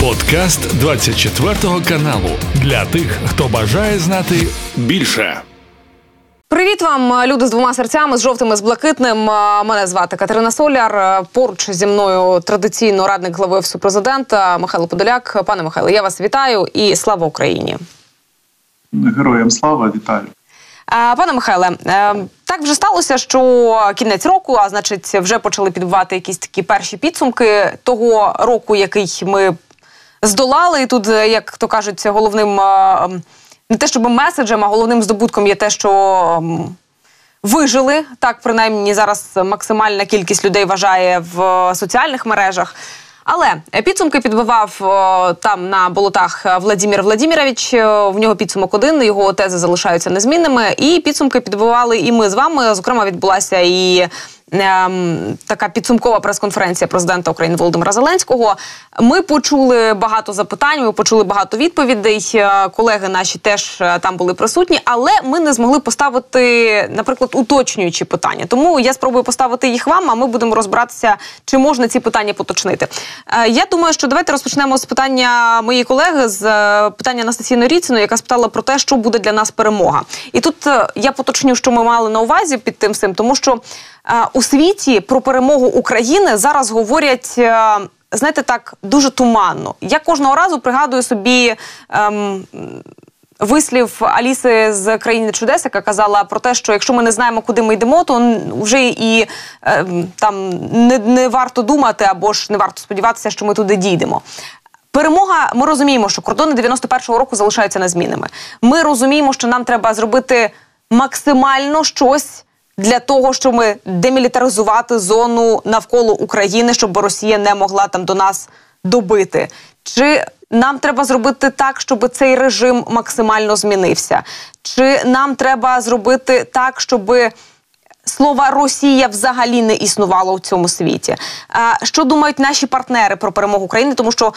Подкаст 24 каналу для тих, хто бажає знати більше. Привіт вам, люди з двома серцями, з жовтим і з блакитним. Мене звати Катерина Соляр. Поруч зі мною традиційно радник глави офісу президента Михайло Подоляк. Пане Михайло, я вас вітаю і слава Україні. Героям слава вітаю. Пане Михайле, е, так вже сталося, що кінець року, а значить, вже почали підбивати якісь такі перші підсумки того року, який ми здолали. І тут, як то кажуть, головним е, не те, щоб меседжем, а головним здобутком є те, що вижили. Так, принаймні, зараз максимальна кількість людей вважає в соціальних мережах. Але підсумки підбивав о, там на болотах Владимир Владимирович. В нього підсумок один, його тези залишаються незмінними. І підсумки підбивали і ми з вами. Зокрема, відбулася і Ем, така підсумкова прес-конференція президента України Володимира Зеленського. Ми почули багато запитань, ми почули багато відповідей. Е, колеги наші теж е, там були присутні, але ми не змогли поставити, наприклад, уточнюючі питання. Тому я спробую поставити їх вам. А ми будемо розбиратися, чи можна ці питання поточнити. Е, я думаю, що давайте розпочнемо з питання моєї колеги з питання Анастасії Норіциної, яка спитала про те, що буде для нас перемога. І тут я поточню, що ми мали на увазі під тим всім, тому що у світі про перемогу України зараз говорять. Е, знаєте, так дуже туманно. Я кожного разу пригадую собі ем, вислів Аліси з країни чудес, яка казала про те, що якщо ми не знаємо, куди ми йдемо, то вже і ем, там не, не варто думати або ж не варто сподіватися, що ми туди дійдемо. Перемога, ми розуміємо, що кордони 91-го року залишаються незмінними. Ми розуміємо, що нам треба зробити максимально щось для того, щоб ми демілітаризувати зону навколо України, щоб Росія не могла там до нас добити? Чи нам треба зробити так, щоб цей режим максимально змінився? Чи нам треба зробити так, щоби слова Росія взагалі не існувало в цьому світі. Що думають наші партнери про перемогу України? Тому що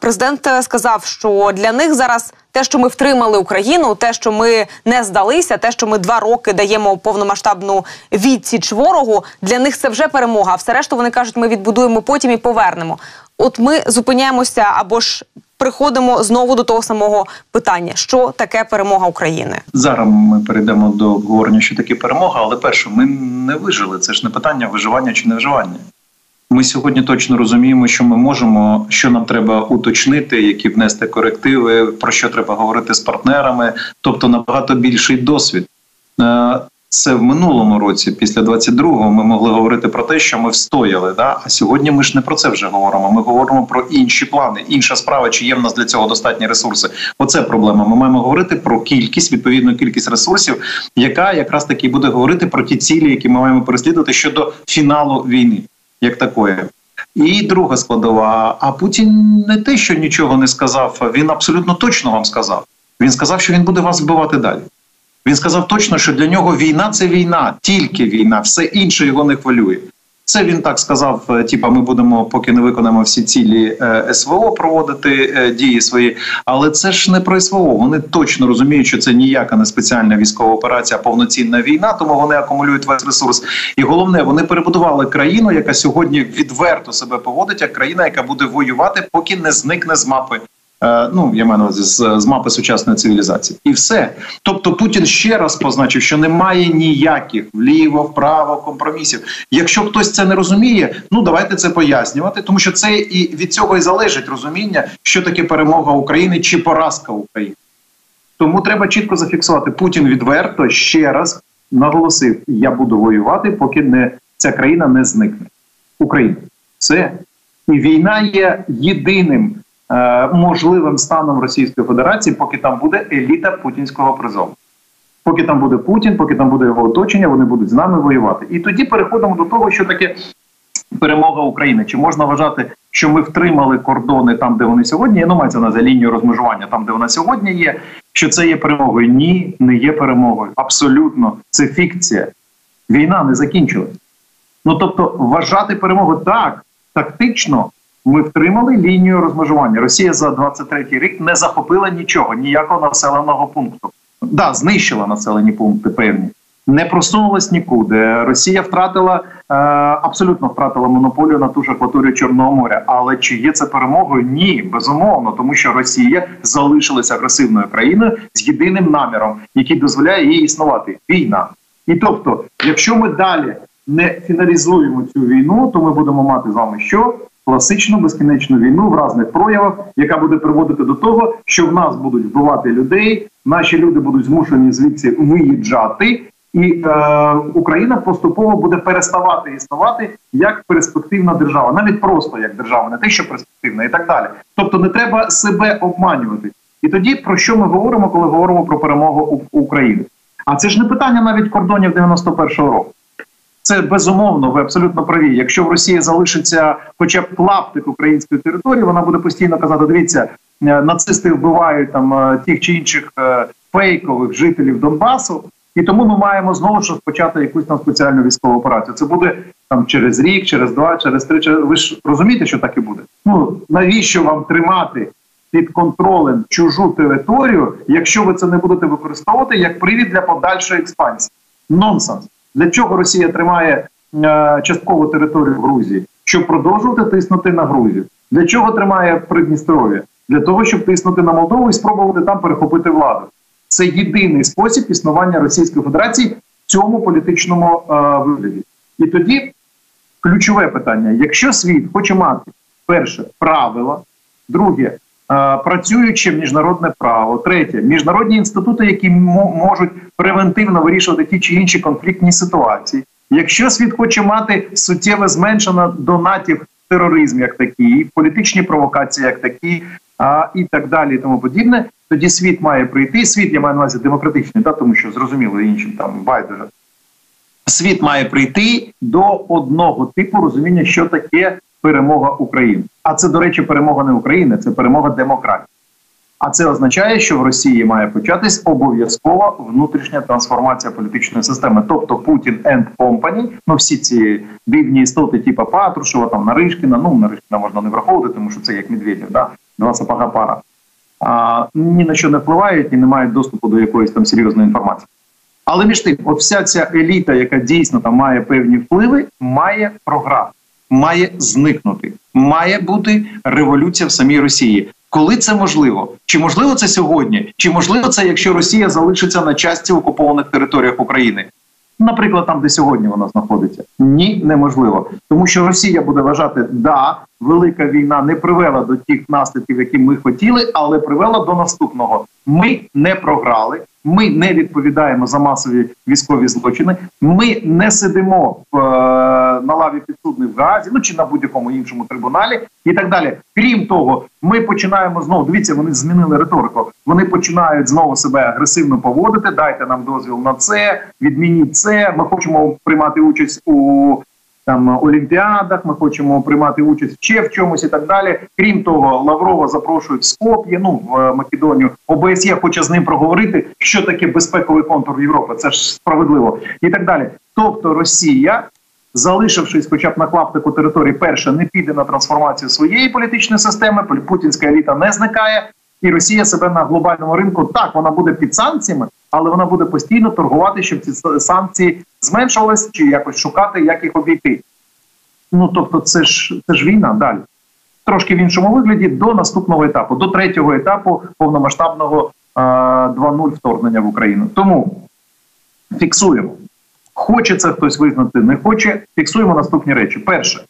президент сказав, що для них зараз те, що ми втримали Україну, те, що ми не здалися, те, що ми два роки даємо повномасштабну відсіч ворогу, для них це вже перемога. А все решту вони кажуть, ми відбудуємо потім і повернемо. От ми зупиняємося або ж приходимо знову до того самого питання: що таке перемога України? Зараз ми перейдемо до обговорення, що таке перемога, але перше, ми не вижили. Це ж не питання виживання чи не виживання. Ми сьогодні точно розуміємо, що ми можемо, що нам треба уточнити, які внести корективи, про що треба говорити з партнерами, тобто набагато більший досвід. Це в минулому році, після 22-го, ми могли говорити про те, що ми встояли. Да? А сьогодні ми ж не про це вже говоримо. Ми говоримо про інші плани. Інша справа, чи є в нас для цього достатні ресурси. Оце проблема. Ми маємо говорити про кількість, відповідну кількість ресурсів, яка якраз таки буде говорити про ті цілі, які ми маємо переслідувати щодо фіналу війни, як такої. І друга складова. А Путін не те, що нічого не сказав, він абсолютно точно вам сказав. Він сказав, що він буде вас вбивати далі. Він сказав точно, що для нього війна це війна, тільки війна, все інше його не хвилює. Це він так сказав: е, типа, ми будемо, поки не виконаємо всі цілі е, СВО, проводити е, дії свої. Але це ж не про СВО. Вони точно розуміють, що це ніяка не спеціальна військова операція, а повноцінна війна, тому вони акумулюють весь ресурс. І головне, вони перебудували країну, яка сьогодні відверто себе поводить, як країна, яка буде воювати, поки не зникне з мапи ну я маю на увазі з, з мапи сучасної цивілізації, і все. Тобто Путін ще раз позначив, що немає ніяких вліво, вправо компромісів. Якщо хтось це не розуміє, ну давайте це пояснювати, тому що це і від цього і залежить розуміння, що таке перемога України чи поразка України. Тому треба чітко зафіксувати. Путін відверто ще раз наголосив: я буду воювати, поки не ця країна не зникне. Україна все і війна є єдиним. Е, можливим станом Російської Федерації, поки там буде еліта путінського призову. Поки там буде Путін, поки там буде його оточення, вони будуть з нами воювати. І тоді переходимо до того, що таке перемога України. Чи можна вважати, що ми втримали кордони там, де вони сьогодні є? Ну, мається на лінію розмежування, там де вона сьогодні є. Що це є перемогою? Ні, не є перемогою. Абсолютно, це фікція. Війна не закінчилась. Ну тобто, вважати перемогу так, тактично ми втримали лінію розмежування. Росія за 23-й рік не захопила нічого, ніякого населеного пункту. Да, знищила населені пункти певні, не просунулась нікуди. Росія втратила е, абсолютно втратила монополію на ту ж акваторію Чорного моря. Але чи є це перемогою? Ні, безумовно, тому що Росія залишилася агресивною країною з єдиним наміром, який дозволяє їй існувати війна. І тобто, якщо ми далі не фіналізуємо цю війну, то ми будемо мати з вами що класичну безкінечну війну в різних проявах, яка буде приводити до того, що в нас будуть вбивати людей, наші люди будуть змушені звідси виїжджати, і е, Україна поступово буде переставати існувати як перспективна держава, навіть просто як держава, не те, що перспективна, і так далі. Тобто не треба себе обманювати. І тоді про що ми говоримо, коли говоримо про перемогу України? А це ж не питання навіть кордонів 91-го року. Це безумовно, ви абсолютно праві. Якщо в Росії залишиться хоча б клаптик української території, вона буде постійно казати: дивіться, е, нацисти вбивають там е, тих чи інших е, фейкових жителів Донбасу, і тому ми маємо знову ж розпочати якусь там спеціальну військову операцію. Це буде там через рік, через два, через три. Через... Ви ж розумієте, що так і буде? Ну навіщо вам тримати? Під контролем чужу територію, якщо ви це не будете використовувати як привід для подальшої експансії, нонсенс. Для чого Росія тримає е, часткову територію Грузії? Щоб продовжувати тиснути на Грузію. Для чого тримає Придністров'я? Для того, щоб тиснути на Молдову і спробувати там перехопити владу. Це єдиний спосіб існування Російської Федерації в цьому політичному е, вигляді. І тоді ключове питання: якщо світ хоче мати перше правила, друге Е, працюючи міжнародне право, третє міжнародні інститути, які можуть превентивно вирішувати ті чи інші конфліктні ситуації. Якщо світ хоче мати суттєве зменшено донатів тероризм, як такі, політичні провокації, як такі, а і так далі, і тому подібне, тоді світ має прийти. Світ я маю на увазі демократичний, да, тому що зрозуміло іншим там байдуже. Світ має прийти до одного типу розуміння, що таке перемога України. А це, до речі, перемога не України, це перемога демократії. А це означає, що в Росії має початись обов'язкова внутрішня трансформація політичної системи. Тобто Путін енд Company, ну всі ці дивні істоти, типу Патрушева, там Наришкіна, ну Наришкіна можна не враховувати, тому що це як Медведєв, да? два сапога пара. А, Ні на що не впливають і не мають доступу до якоїсь там серйозної інформації. Але між тим, от вся ця еліта, яка дійсно там має певні впливи, має програти має зникнути. Має бути революція в самій Росії. Коли це можливо? Чи можливо це сьогодні? Чи можливо це, якщо Росія залишиться на часті окупованих територіях України? Наприклад, там, де сьогодні вона знаходиться, ні, неможливо, тому що Росія буде вважати, да, велика війна не привела до тих наслідків, які ми хотіли, але привела до наступного: ми не програли, ми не відповідаємо за масові військові злочини. Ми не сидимо в, е, на лаві підсудних в Газі, ну чи на будь-якому іншому трибуналі, і так далі. Крім того, ми починаємо знову. Дивіться, вони змінили риторику. Вони починають знову себе агресивно поводити. Дайте нам дозвіл на це, відмініть це. Ми хочемо приймати участь у там олімпіадах. Ми хочемо приймати участь ще в чомусь і так далі. Крім того, Лаврова запрошують в Скоп'є, ну в Македонію. ОБСЄ хоче з ним проговорити, що таке безпековий контур Європи. Це ж справедливо і так далі. Тобто Росія. Залишившись, хоча б на клаптику території, перше не піде на трансформацію своєї політичної системи. путінська еліта не зникає, і Росія себе на глобальному ринку так вона буде під санкціями, але вона буде постійно торгувати, щоб ці санкції зменшувались чи якось шукати, як їх обійти. Ну тобто, це ж це ж війна далі. Трошки в іншому вигляді до наступного етапу, до третього етапу повномасштабного 2.0 вторгнення в Україну. Тому фіксуємо. Хоче це хтось визнати, не хоче. Фіксуємо наступні речі. Перше,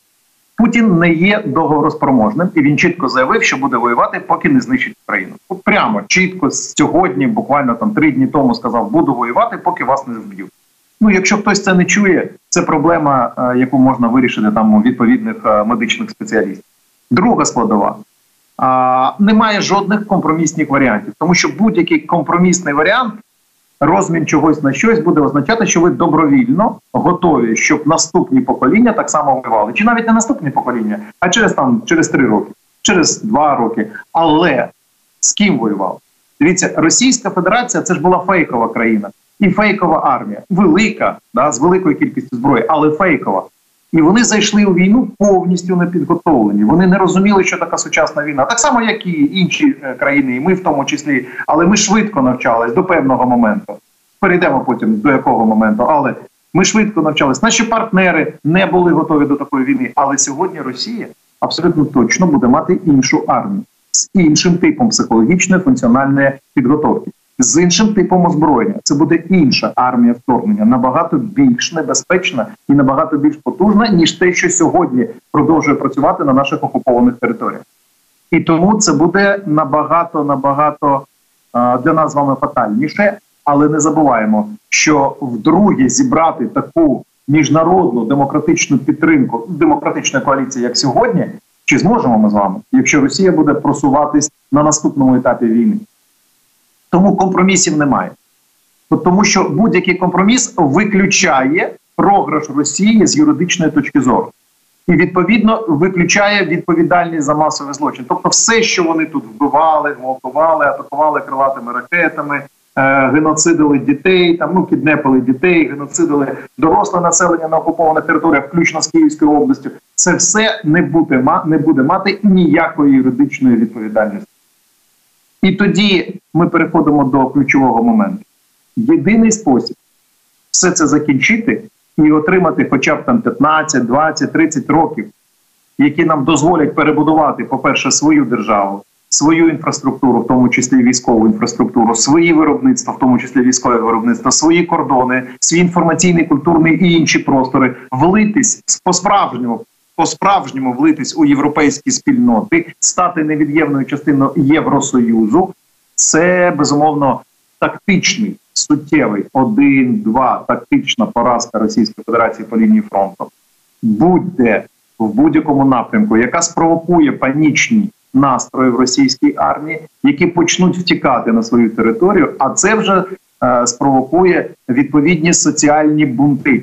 Путін не є договороспроможним, і він чітко заявив, що буде воювати, поки не знищить Україну. Прямо чітко сьогодні, буквально там три дні тому, сказав: буду воювати, поки вас не вб'ють. Ну, якщо хтось це не чує, це проблема, е, яку можна вирішити там у відповідних е, медичних спеціалістів. Друга складова. А, Немає жодних компромісних варіантів, тому що будь-який компромісний варіант розмін чогось на щось буде означати, що ви добровільно готові, щоб наступні покоління так само воювали. Чи навіть не наступні покоління, а через там через три роки, через два роки. Але з ким воював? Дивіться, Російська Федерація це ж була фейкова країна і фейкова армія, велика, да, з великою кількістю зброї, але фейкова. І вони зайшли у війну повністю не підготовлені. Вони не розуміли, що така сучасна війна, так само, як і інші е, країни, і ми в тому числі. Але ми швидко навчались до певного моменту. Перейдемо потім до якого моменту, але ми швидко навчалися. Наші партнери не були готові до такої війни. Але сьогодні Росія абсолютно точно буде мати іншу армію з іншим типом психологічної функціональної підготовки, з іншим типом озброєння. Це буде інша армія вторгнення, набагато більш небезпечна і набагато більш потужна, ніж те, що сьогодні продовжує працювати на наших окупованих територіях. І тому це буде набагато набагато для нас з вами фатальніше, але не забуваємо, що вдруге зібрати таку міжнародну демократичну підтримку демократичної коаліції, як сьогодні, чи зможемо ми з вами, якщо Росія буде просуватись на наступному етапі війни? Тому компромісів немає. Тому що будь-який компроміс виключає програш Росії з юридичної точки зору. І відповідно виключає відповідальність за масовий злочин. Тобто, все, що вони тут вбивали, гвалтували, атакували крилатими ракетами, е, геноцидили дітей, там ну кіднепили дітей, геноцидили доросле населення на окупованих територіях, включно з Київською областю. Це все не буде не буде мати ніякої юридичної відповідальності. І тоді ми переходимо до ключового моменту. Єдиний спосіб все це закінчити і отримати хоча б там 15, 20, 30 років, які нам дозволять перебудувати, по-перше, свою державу, свою інфраструктуру, в тому числі військову інфраструктуру, свої виробництва, в тому числі військове виробництво, свої кордони, свій інформаційний, культурний і інші простори, влитись по справжньому. По справжньому влитись у європейські спільноти, стати невід'ємною частиною Євросоюзу, це безумовно тактичний суттєвий один-два тактична поразка Російської Федерації по лінії фронту будь-де в будь-якому напрямку, яка спровокує панічні настрої в російській армії, які почнуть втікати на свою територію, а це вже е, спровокує відповідні соціальні бунти.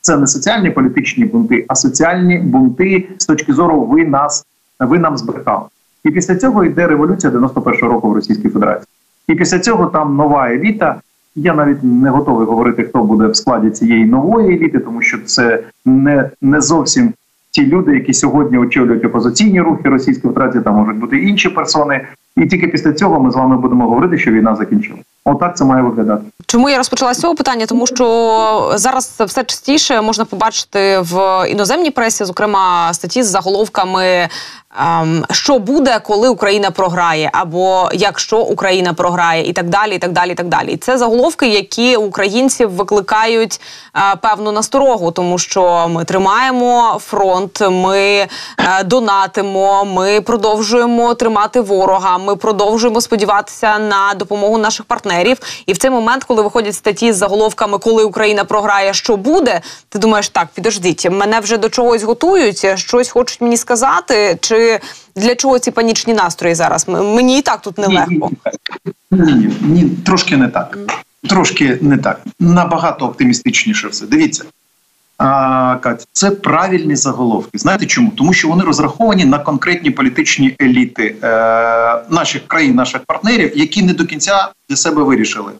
Це не соціальні політичні бунти, а соціальні бунти з точки зору ви нас ви нам збрехали. І після цього йде революція 91-го року в Російській Федерації. І після цього там нова еліта, я навіть не готовий говорити, хто буде в складі цієї нової еліти, тому що це не не зовсім ті люди, які сьогодні очолюють опозиційні рухи Російської Федерації, там можуть бути інші персони. І тільки після цього ми з вами будемо говорити, що війна закінчилася. Отак це має виглядати. Чому я розпочала з цього питання? Тому що зараз все частіше можна побачити в іноземній пресі, зокрема статті з заголовками що буде, коли Україна програє, або якщо Україна програє, і так далі, і так далі, і так далі. І це заголовки, які українців викликають певну насторогу, тому що ми тримаємо фронт, ми е, донатимо, ми продовжуємо тримати ворога. Ми продовжуємо сподіватися на допомогу наших партнерів. І в цей момент, коли виходять статті з заголовками, коли Україна програє, що буде, ти думаєш, так підождіть, мене вже до чогось готують, щось хочуть мені сказати, чи для чого ці панічні настрої зараз? Мені і так тут нелегко. Ні, ні, ні, трошки не так. Трошки не так. Набагато оптимістичніше все. Дивіться. А, Кать, це правильні заголовки. Знаєте чому? Тому що вони розраховані на конкретні політичні еліти е, наших країн, наших партнерів, які не до кінця для себе вирішили.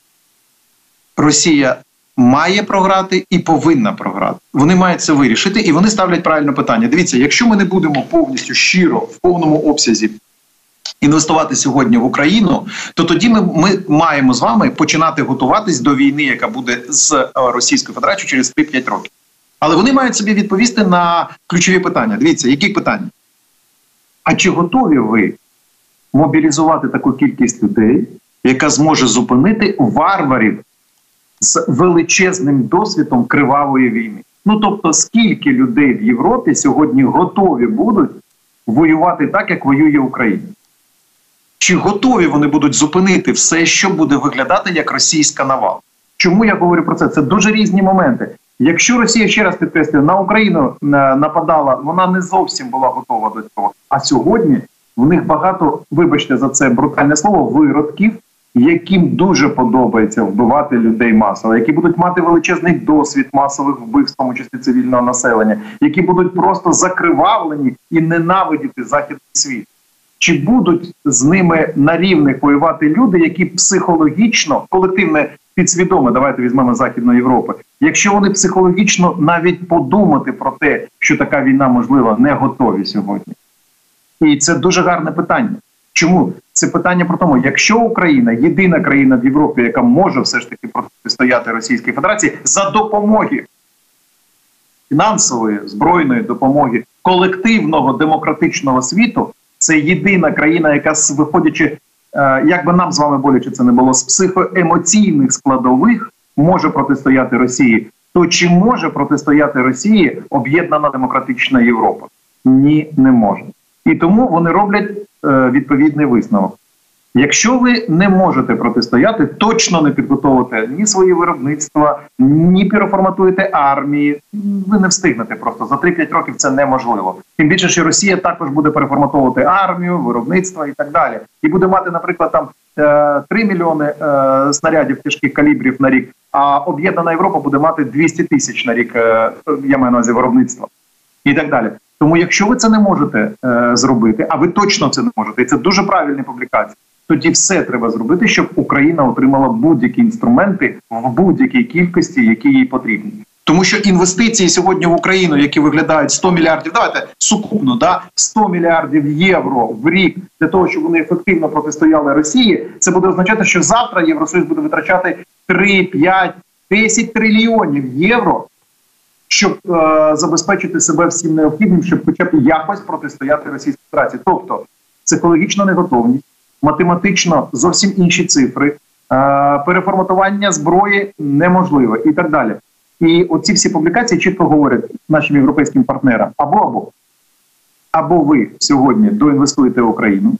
Росія має програти і повинна програти. Вони мають це вирішити, і вони ставлять правильне питання. Дивіться, якщо ми не будемо повністю щиро в повному обсязі. Інвестувати сьогодні в Україну, то тоді ми ми маємо з вами починати готуватись до війни, яка буде з е, Російською Федерацією через 3-5 років. Але вони мають собі відповісти на ключові питання. Дивіться, які питання? А чи готові ви мобілізувати таку кількість людей, яка зможе зупинити варварів з величезним досвідом кривавої війни. Ну тобто, скільки людей в Європі сьогодні готові будуть воювати так, як воює Україна? Чи готові вони будуть зупинити все, що буде виглядати як російська навал? Чому я говорю про це? Це дуже різні моменти. Якщо Росія ще раз підкреслює на Україну е, нападала, вона не зовсім була готова до цього. А сьогодні в них багато, вибачте за це брутальне слово, виродків, яким дуже подобається вбивати людей масово, які будуть мати величезний досвід масових вбивств, тому числі цивільного населення, які будуть просто закривавлені і ненавидіти західний світ. Чи будуть з ними на рівних воювати люди, які психологічно колективне підсвідоме, давайте візьмемо Західної Європи, якщо вони психологічно навіть подумати про те, що така війна можлива, не готові сьогодні? І це дуже гарне питання. Чому це питання про тому, якщо Україна єдина країна в Європі, яка може все ж таки протистояти Російській Федерації за допомоги фінансової збройної допомоги колективного демократичного світу, це єдина країна, яка виходячи, е, як би нам з вами боляче це не було з психоемоційних складових, може протистояти Росії. То чи може протистояти Росії об'єднана демократична Європа? Ні, не може. І тому вони роблять відповідний висновок. Якщо ви не можете протистояти, точно не підготовите ні свої виробництва, ні переформатуєте армії. Ви не встигнете просто за 3-5 років це неможливо. Тим більше, що Росія також буде переформатовувати армію, виробництво і так далі, і буде мати, наприклад, там 3 е, мільйони е, снарядів тяжких калібрів на рік. А об'єднана Європа буде мати 200 тисяч на рік. Я маю на увазі виробництва і так далі. Тому, якщо ви це не можете е, зробити, а ви точно це не можете, і це дуже правильні публікації. Тоді все треба зробити, щоб Україна отримала будь-які інструменти в будь-якій кількості, які їй потрібні. Тому що інвестиції сьогодні в Україну, які виглядають 100 мільярдів, давайте сукупно да 100 мільярдів євро в рік для того, щоб вони ефективно протистояли Росії, це буде означати, що завтра Євросоюз буде витрачати 3, 5, 10 трильйонів євро щоб е, забезпечити себе всім необхідним, щоб хоча б якось протистояти Російській Федерації. Тобто психологічна неготовність, математично зовсім інші цифри, е, переформатування зброї неможливе і так далі. І оці всі публікації чітко говорять нашим європейським партнерам або або або ви сьогодні доінвестуєте в Україну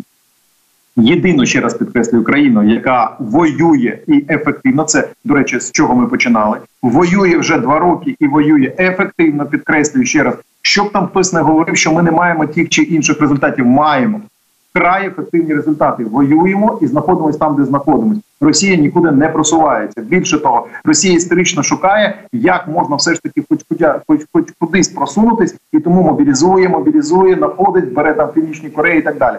єдину ще раз підкреслюю країну, яка воює і ефективно. Це до речі, з чого ми починали. Воює вже два роки і воює ефективно. Підкреслюю ще раз, щоб там хтось не говорив, що ми не маємо тих чи інших результатів. Маємо край ефективні результати. Воюємо і знаходимося там, де знаходимося. Росія нікуди не просувається. Більше того, Росія історично шукає, як можна все ж таки, хоч хоч, хоч кудись просунутись, і тому мобілізує, мобілізує, находить, бере там північні Кореї і так далі.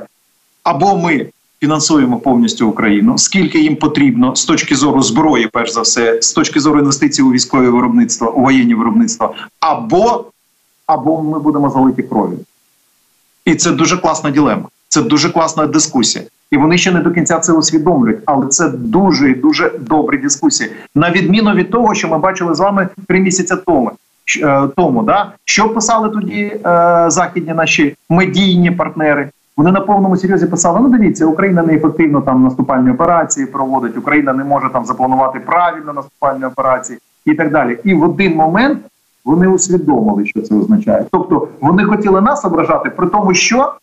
Або ми фінансуємо повністю Україну, скільки їм потрібно з точки зору зброї, перш за все, з точки зору інвестицій у військове виробництво, у воєнні виробництво, або або ми будемо залиті кров'ю. І це дуже класна ділема. Це дуже класна дискусія. І вони ще не до кінця це усвідомлюють, але це дуже і дуже добрі дискусії. На відміну від того, що ми бачили з вами три місяці тому. Е, тому да що писали тоді е, західні наші медійні партнери, вони на повному серйозі писали: ну дивіться, Україна неефективно там наступальні операції проводить, Україна не може там запланувати правильно наступальні операції і так далі. І в один момент вони усвідомили, що це означає. Тобто вони хотіли нас ображати, при тому, що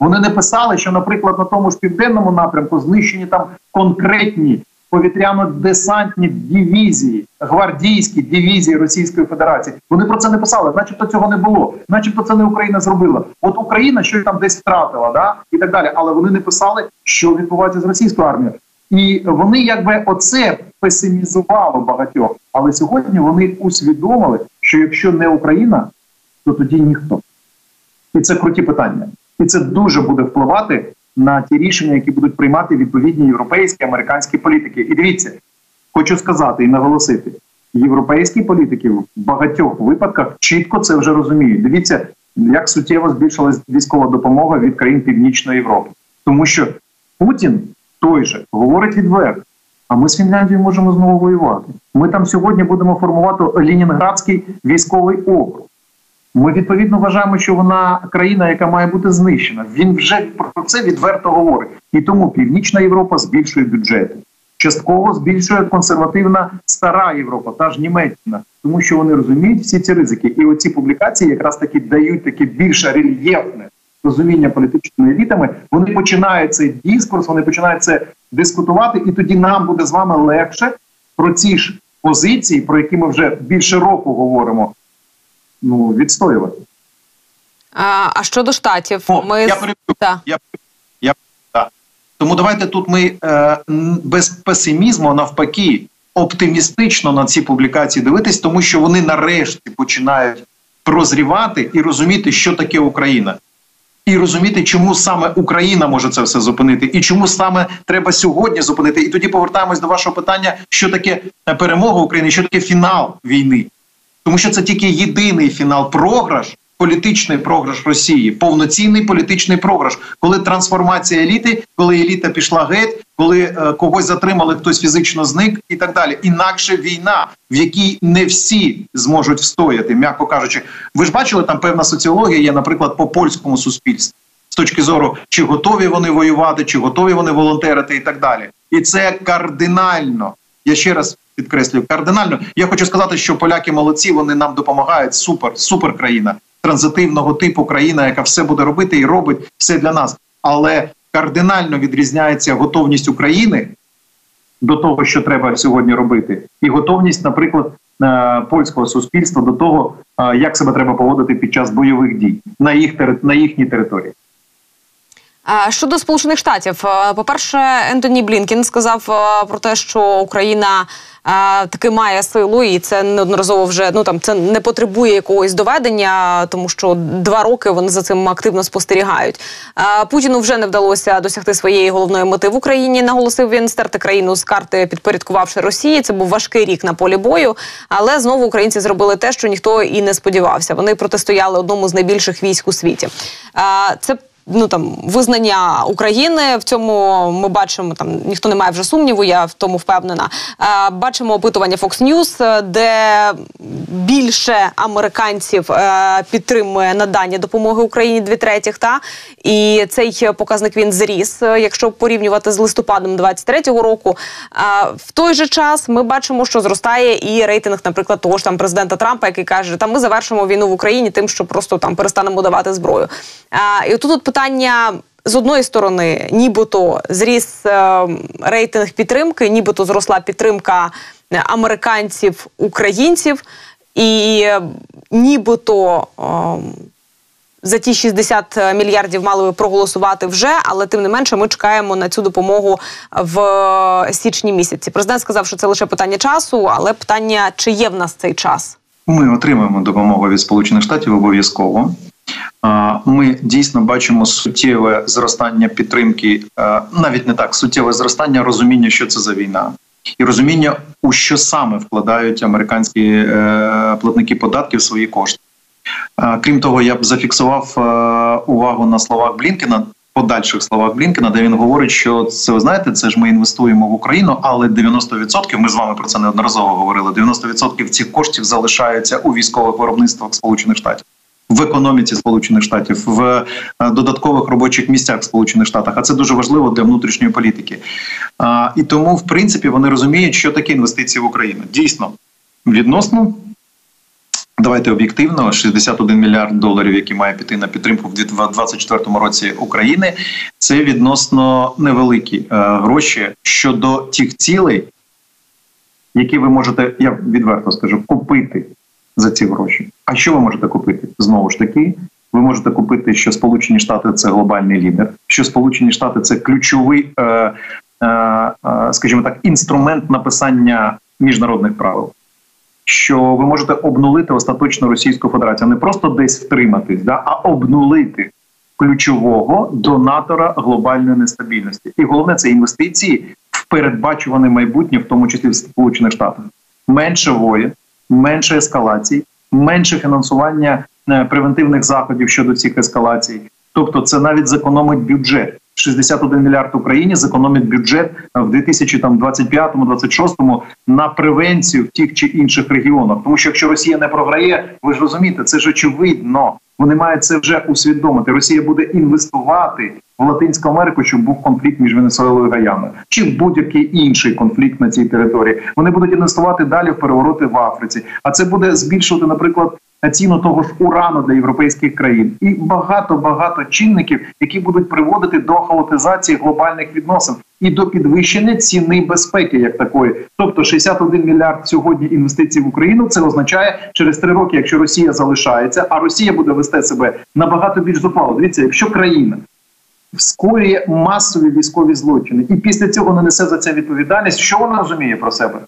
вони не писали, що, наприклад, на тому ж південному напрямку знищені там конкретні повітряно-десантні дивізії, гвардійські дивізії Російської Федерації. Вони про це не писали, начебто цього не було, начебто це не Україна зробила. От Україна щось там десь втратила, да і так далі. Але вони не писали, що відбувається з російською армією. І вони якби оце песимізувало багатьох. Але сьогодні вони усвідомили, що якщо не Україна, то тоді ніхто. І це круті питання. І це дуже буде впливати на ті рішення, які будуть приймати відповідні європейські американські політики. І дивіться, хочу сказати і наголосити: європейські політики в багатьох випадках чітко це вже розуміють. Дивіться, як суттєво збільшилась військова допомога від країн Північної Європи, тому що Путін той же говорить відверто. А ми з Фінляндією можемо знову воювати. Ми там сьогодні будемо формувати Ленінградський військовий округ. Ми відповідно вважаємо, що вона країна, яка має бути знищена. Він вже про це відверто говорить, і тому Північна Європа збільшує бюджети. Частково збільшує консервативна стара Європа, та ж Німеччина, тому що вони розуміють всі ці ризики. І оці публікації якраз таки дають таке більш рельєфне розуміння політичними елітами. Вони починають цей дискурс, вони починають це дискутувати, і тоді нам буде з вами легше про ці ж позиції, про які ми вже більше року говоримо ну, відстоювати. А а щодо штатів, О, ми я переб'ю. Да. Я, я, да. Тому давайте тут ми е, без песимізму навпаки оптимістично на ці публікації дивитись, тому що вони нарешті починають прозрівати і розуміти, що таке Україна. І розуміти, чому саме Україна може це все зупинити, і чому саме треба сьогодні зупинити. І тоді повертаємось до вашого питання, що таке перемога України, що таке фінал війни тому що це тільки єдиний фінал. Програш політичний програш Росії, повноцінний політичний програш, коли трансформація еліти, коли еліта пішла геть, коли е, когось затримали, хтось фізично зник і так далі. Інакше війна, в якій не всі зможуть встояти, м'яко кажучи, ви ж бачили, там певна соціологія є, наприклад, по польському суспільству. З точки зору, чи готові вони воювати, чи готові вони волонтерити, і так далі, і це кардинально. Я ще раз підкреслюю, кардинально. Я хочу сказати, що поляки молодці, вони нам допомагають. Супер, супер країна транзитивного типу країна, яка все буде робити і робить все для нас. Але кардинально відрізняється готовність України до того, що треба сьогодні робити, і готовність, наприклад, е, польського суспільства до того, е, як себе треба поводити під час бойових дій на їх на їхній території. Щодо сполучених штатів, е, по перше, Ентоні Блінкін сказав про те, що Україна таки має силу, і це неодноразово вже ну там це не потребує якогось доведення, тому що два роки вони за цим активно спостерігають. Путіну вже не вдалося досягти своєї головної мети в Україні. Наголосив він стерти країну з карти, підпорядкувавши Росії. Це був важкий рік на полі бою, але знову українці зробили те, що ніхто і не сподівався. Вони протистояли одному з найбільших військ у світі. Це ну там визнання України. В цьому ми бачимо там ніхто не має вже сумніву. Я в тому впевнена. Е, бачимо опитування Fox News, де більше американців е, підтримує надання допомоги Україні дві третіх. Та і цей показник він зріс, якщо порівнювати з листопадом 23-го року. Е, в той же час ми бачимо, що зростає і рейтинг, наприклад, того ж там президента Трампа, який каже, там ми завершимо війну в Україні, тим, що просто там перестанемо давати зброю. І тут питання питання. З одної сторони, нібито зріс е, рейтинг підтримки, нібито зросла підтримка американців, українців, і е, нібито е, за ті 60 мільярдів мали би проголосувати вже, але тим не менше ми чекаємо на цю допомогу в січні місяці. Президент сказав, що це лише питання часу, але питання чи є в нас цей час? Ми отримаємо допомогу від Сполучених Штатів обов'язково. Ми дійсно бачимо суттєве зростання підтримки, навіть не так суттєве зростання розуміння, що це за війна, і розуміння, у що саме вкладають американські е, платники податків свої кошти. Крім того, я б зафіксував е, увагу на словах Блінкена. Подальших словах Блінкена, де він говорить, що це ви знаєте, це ж ми інвестуємо в Україну, але 90%, Ми з вами про це неодноразово говорили. 90% цих коштів залишаються у військових виробництвах Сполучених Штатів в економіці Сполучених Штатів, в е, додаткових робочих місцях в Сполучених Штатах. А це дуже важливо для внутрішньої політики. І тому, в принципі, вони розуміють, що таке інвестиції в Україну. Дійсно, відносно. Давайте об'єктивно 61 мільярд доларів, які має піти на підтримку в 2024 році України. Це відносно невеликі е, гроші щодо тих цілей, які ви можете, я відверто скажу, купити за ці гроші. А що ви можете купити? Знову ж таки, ви можете купити, що Сполучені Штати це глобальний лідер, що Сполучені Штати це ключовий, е, е, е, скажімо так, інструмент написання міжнародних правил. Що ви можете обнулити остаточно Російську Федерацію, не просто десь втриматись, да, а обнулити ключового донатора глобальної нестабільності. І головне це інвестиції в передбачуване майбутнє, в тому числі в Сполучених Штатах. Менше воїн, менше ескалацій, менше фінансування е, превентивних заходів щодо цих ескалацій. Тобто, це навіть зекономить бюджет. 61 мільярд Україні зекономить бюджет в 2025-2026 на превенцію в тих чи інших регіонах. Тому що якщо Росія не програє, ви ж розумієте, це ж очевидно. Вони мають це вже усвідомити. Росія буде інвестувати в Латинську Америку, щоб був конфлікт між Венесуелою і Гаяною, чи будь-який інший конфлікт на цій території. Вони будуть інвестувати далі в перевороти в Африці. А це буде збільшувати, наприклад, ціну того ж урану для європейських країн, і багато багато чинників, які будуть приводити до хаотизації глобальних відносин і до підвищення ціни безпеки, як такої. Тобто 61 мільярд сьогодні інвестицій в Україну. Це означає через три роки, якщо Росія залишається, а Росія буде вести себе набагато більш зухвало. Дивіться, якщо країна скоює масові військові злочини, і після цього не несе за це відповідальність. Що вона розуміє про себе?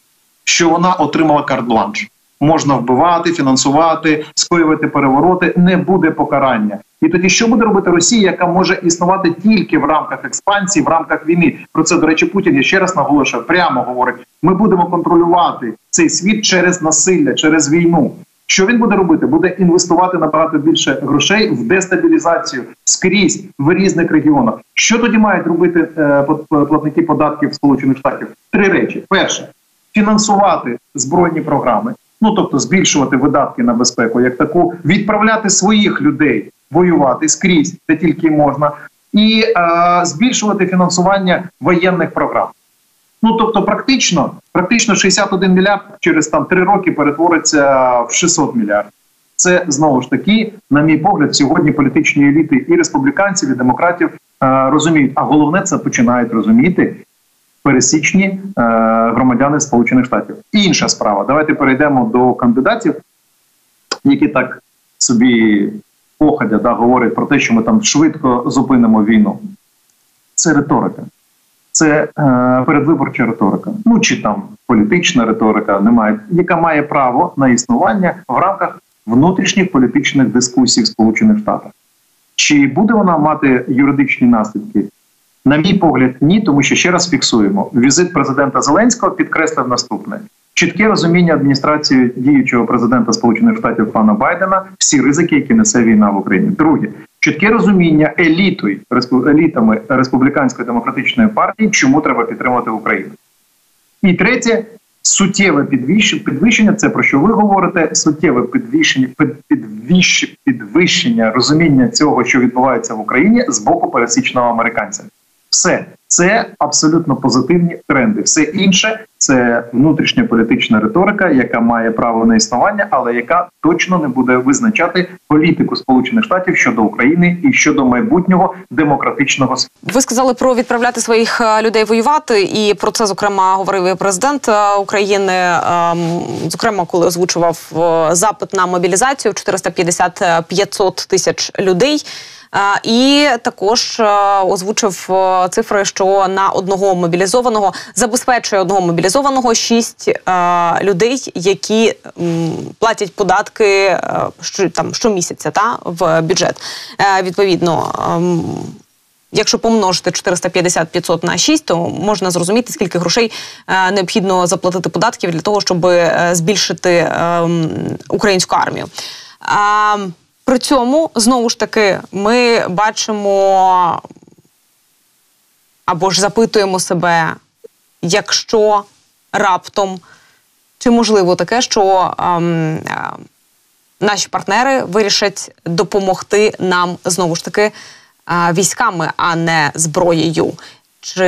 Що вона отримала карт-бланш. Можна вбивати, фінансувати, скоювати перевороти, не буде покарання. І тоді що буде робити Росія, яка може існувати тільки в рамках експансії, в рамках війни? Про це до речі, Путін я ще раз наголошую, прямо говорить: ми будемо контролювати цей світ через насилля, через війну. Що він буде робити? Буде інвестувати набагато більше грошей в дестабілізацію скрізь в різних регіонах. Що тоді мають робити е, платники податків Сполучених Штатів? Три речі: перше фінансувати збройні програми, ну тобто збільшувати видатки на безпеку, як таку, відправляти своїх людей воювати скрізь, де тільки можна, і е, збільшувати фінансування воєнних програм. Ну тобто, практично, практично 61 мільярд через там три роки перетвориться в 600 мільярдів. Це знову ж таки, на мій погляд, сьогодні політичні еліти і республіканців, і демократів е, розуміють. А головне це починають розуміти пересічні е, громадяни Сполучених Штатів. Інша справа. Давайте перейдемо до кандидатів, які так собі походя да, говорять про те, що ми там швидко зупинимо війну. Це риторика. Це е, передвиборча риторика, ну чи там політична риторика, немає, яка має право на існування в рамках внутрішніх політичних дискусій в Сполучених Штатах. Чи буде вона мати юридичні наслідки? На мій погляд, ні, тому що ще раз фіксуємо: візит президента Зеленського підкреслив наступне: чітке розуміння адміністрації діючого президента Сполучених Штатів пана Байдена, всі ризики, які несе війна в Україні. Друге, чітке розуміння елітою елітами республіканської демократичної партії, чому треба підтримувати Україну. І третє. Суттєве підвищення, це про що ви говорите? Суттєве підвищення підвищення розуміння цього, що відбувається в Україні з боку пересічного американця. Все це абсолютно позитивні тренди. Все інше це внутрішня політична риторика, яка має право на існування, але яка точно не буде визначати політику Сполучених Штатів щодо України і щодо майбутнього демократичного Ви сказали про відправляти своїх е, людей воювати, і про це зокрема говорив і президент е, України. Ем, зокрема, коли озвучував е, запит на мобілізацію 450-500 тисяч людей. І також озвучив цифри, що на одного мобілізованого забезпечує одного мобілізованого шість е, людей, які платять податки що там щомісяця та в бюджет. Відповідно. Ем, якщо помножити 450-500 на 6, то можна зрозуміти, скільки грошей е, необхідно заплатити податків для того, щоб е, збільшити е, українську армію. Е, при цьому знову ж таки ми бачимо або ж запитуємо себе, якщо раптом чи можливо таке, що ем, е, наші партнери вирішать допомогти нам знову ж таки е, військами, а не зброєю. Чи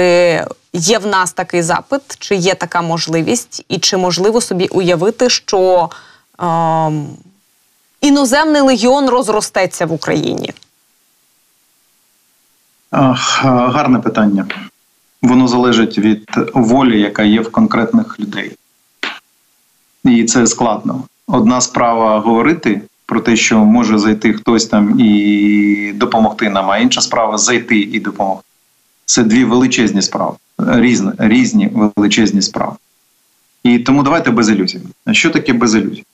є в нас такий запит, чи є така можливість, і чи можливо собі уявити, що ем, іноземний легіон розростеться в Україні? Гарне питання. Воно залежить від волі, яка є в конкретних людей. І це складно. Одна справа говорити про те, що може зайти хтось там і допомогти нам, а інша справа зайти і допомогти. Це дві величезні справи, різні, різні величезні справи. І тому давайте без ілюзій. Що таке без ілюзій?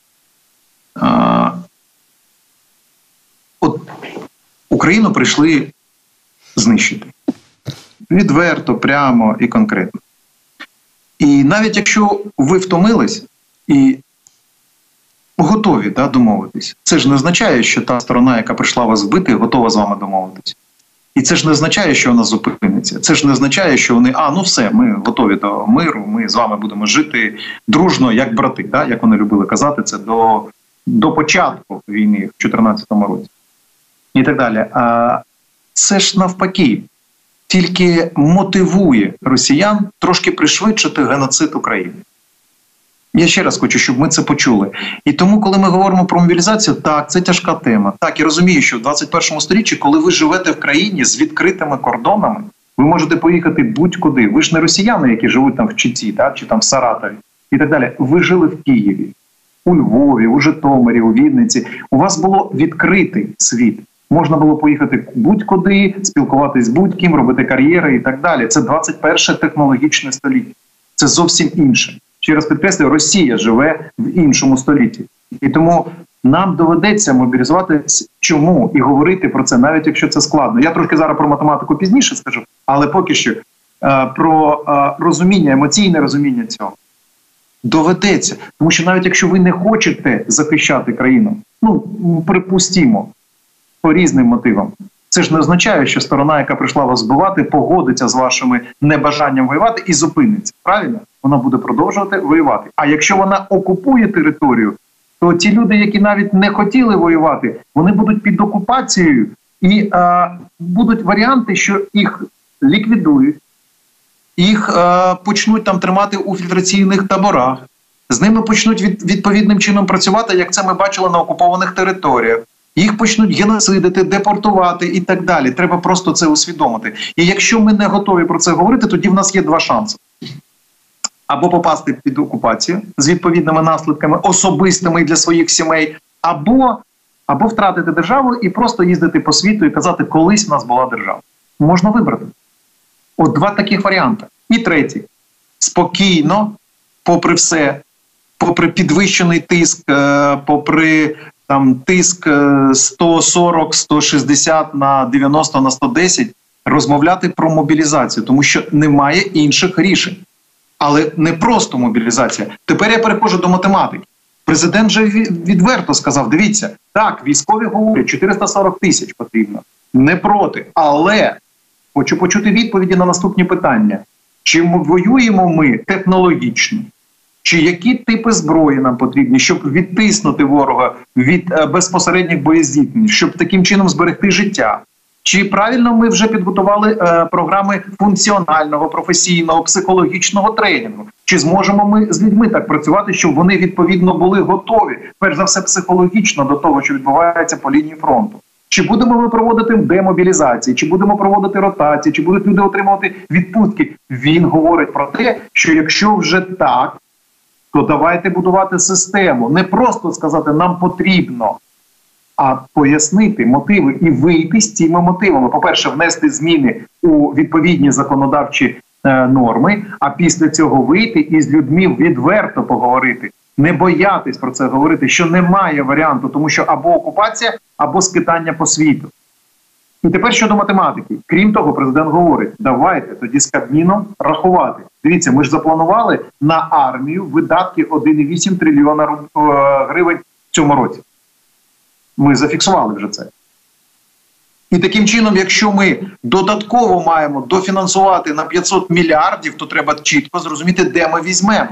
От Україну прийшли знищити відверто, прямо і конкретно. І навіть якщо ви втомились і готові да, домовитись, це ж не означає, що та сторона, яка прийшла вас вбити, готова з вами домовитись. І це ж не означає, що вона зупиниться. Це ж не означає, що вони а ну все, ми готові до миру. Ми з вами будемо жити дружно, як брати, да? як вони любили казати, це до до початку війни в 2014 році і так далі. А це ж навпаки тільки мотивує росіян трошки пришвидшити геноцид України. Я ще раз хочу, щоб ми це почули. І тому, коли ми говоримо про мобілізацію, так, це тяжка тема. Так, я розумію, що в 21 сторіччі, коли ви живете в країні з відкритими кордонами, ви можете поїхати будь-куди. Ви ж не росіяни, які живуть там в Читі, так, чи там в Саратові і так далі. Ви жили в Києві, у Львові, у Житомирі, у Вінниці. У вас було відкритий світ. Можна було поїхати будь-куди, спілкуватись з будь-ким, робити кар'єри і так далі. Це 21 технологічне століття. Це зовсім інше. Ще раз підкреслюю, Росія живе в іншому столітті, і тому нам доведеться мобілізувати чому і говорити про це, навіть якщо це складно. Я трошки зараз про математику пізніше скажу, але поки що е, про е, розуміння, емоційне розуміння цього. Доведеться, тому що навіть якщо ви не хочете захищати країну, ну припустімо по різним мотивам, це ж не означає, що сторона, яка прийшла вас збивати, погодиться з вашими небажанням воювати і зупиниться. Правильно, вона буде продовжувати воювати. А якщо вона окупує територію, то ті люди, які навіть не хотіли воювати, вони будуть під окупацією, і е, будуть варіанти, що їх ліквідують, їх е, почнуть там тримати у фільтраційних таборах. З ними почнуть від, відповідним чином працювати, як це ми бачили на окупованих територіях їх почнуть геноцидити, депортувати і так далі. Треба просто це усвідомити. І якщо ми не готові про це говорити, тоді в нас є два шанси. Або попасти під окупацію з відповідними наслідками, особистими для своїх сімей, або або втратити державу і просто їздити по світу і казати, колись в нас була держава. Можна вибрати. От два таких варіанти. І третій спокійно, попри все, попри підвищений тиск, е, попри там тиск 140, е, 160 на 90 на 110, розмовляти про мобілізацію, тому що немає інших рішень. Але не просто мобілізація. Тепер я переходжу до математики. Президент вже відверто сказав: дивіться, так, військові говорять, 440 тисяч потрібно. Не проти. Але хочу почути відповіді на наступні питання: чи воюємо ми технологічно? Чи які типи зброї нам потрібні, щоб відтиснути ворога від е, безпосередніх боєздібних, щоб таким чином зберегти життя. Чи правильно ми вже підготували е, програми функціонального, професійного, психологічного тренінгу? Чи зможемо ми з людьми так працювати, щоб вони відповідно були готові, перш за все, психологічно до того, що відбувається по лінії фронту? Чи будемо ми проводити демобілізації, чи будемо проводити ротації, чи будуть люди отримувати відпустки? Він говорить про те, що якщо вже так, то давайте будувати систему. Не просто сказати нам потрібно, а пояснити мотиви і вийти з цими мотивами. По-перше, внести зміни у відповідні законодавчі е, норми, а після цього вийти і з людьми відверто поговорити. Не боятись про це говорити, що немає варіанту, тому що або окупація, або скитання по світу. І тепер щодо математики, крім того, президент говорить: давайте тоді з Кабміном рахувати. Дивіться, ми ж запланували на армію видатки 1,8 трильйона е, гривень в цьому році. Ми зафіксували вже це. І таким чином, якщо ми додатково маємо дофінансувати на 500 мільярдів, то треба чітко зрозуміти, де ми візьмемо.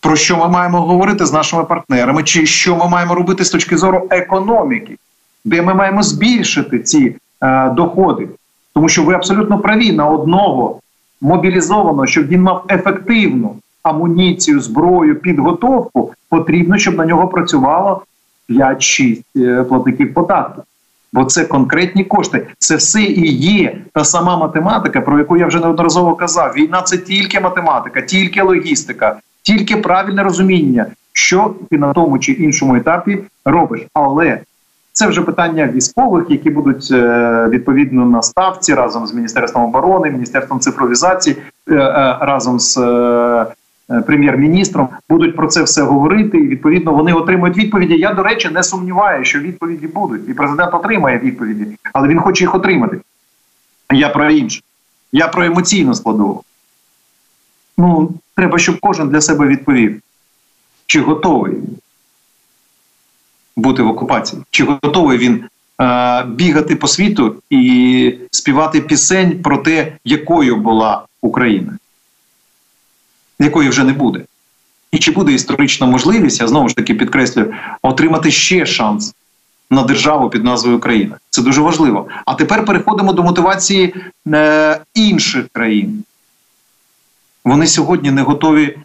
Про що ми маємо говорити з нашими партнерами, чи що ми маємо робити з точки зору економіки де ми маємо збільшити ці е, доходи, тому що ви абсолютно праві на одного мобілізованого, щоб він мав ефективну амуніцію, зброю, підготовку, потрібно, щоб на нього працювало 5-6 е, платників податків. Бо це конкретні кошти. Це все і є та сама математика, про яку я вже неодноразово казав. Війна це тільки математика, тільки логістика, тільки правильне розуміння, що ти на тому чи іншому етапі робиш. Але це вже питання військових, які будуть е, відповідно на ставці разом з міністерством оборони, міністерством цифровізації, е, е, разом з прем'єр-міністром будуть про це все говорити. і Відповідно, вони отримують відповіді. Я до речі не сумніваюся, що відповіді будуть, і президент отримає відповіді, але він хоче їх отримати. Я про інше. Я про емоційну складову. Ну, треба, щоб кожен для себе відповів, чи готовий бути в окупації? Чи готовий він е, бігати по світу і співати пісень про те, якою була Україна, якої вже не буде? І чи буде історична можливість, я знову ж таки підкреслюю, отримати ще шанс на державу під назвою Україна? Це дуже важливо. А тепер переходимо до мотивації е, інших країн. Вони сьогодні не готові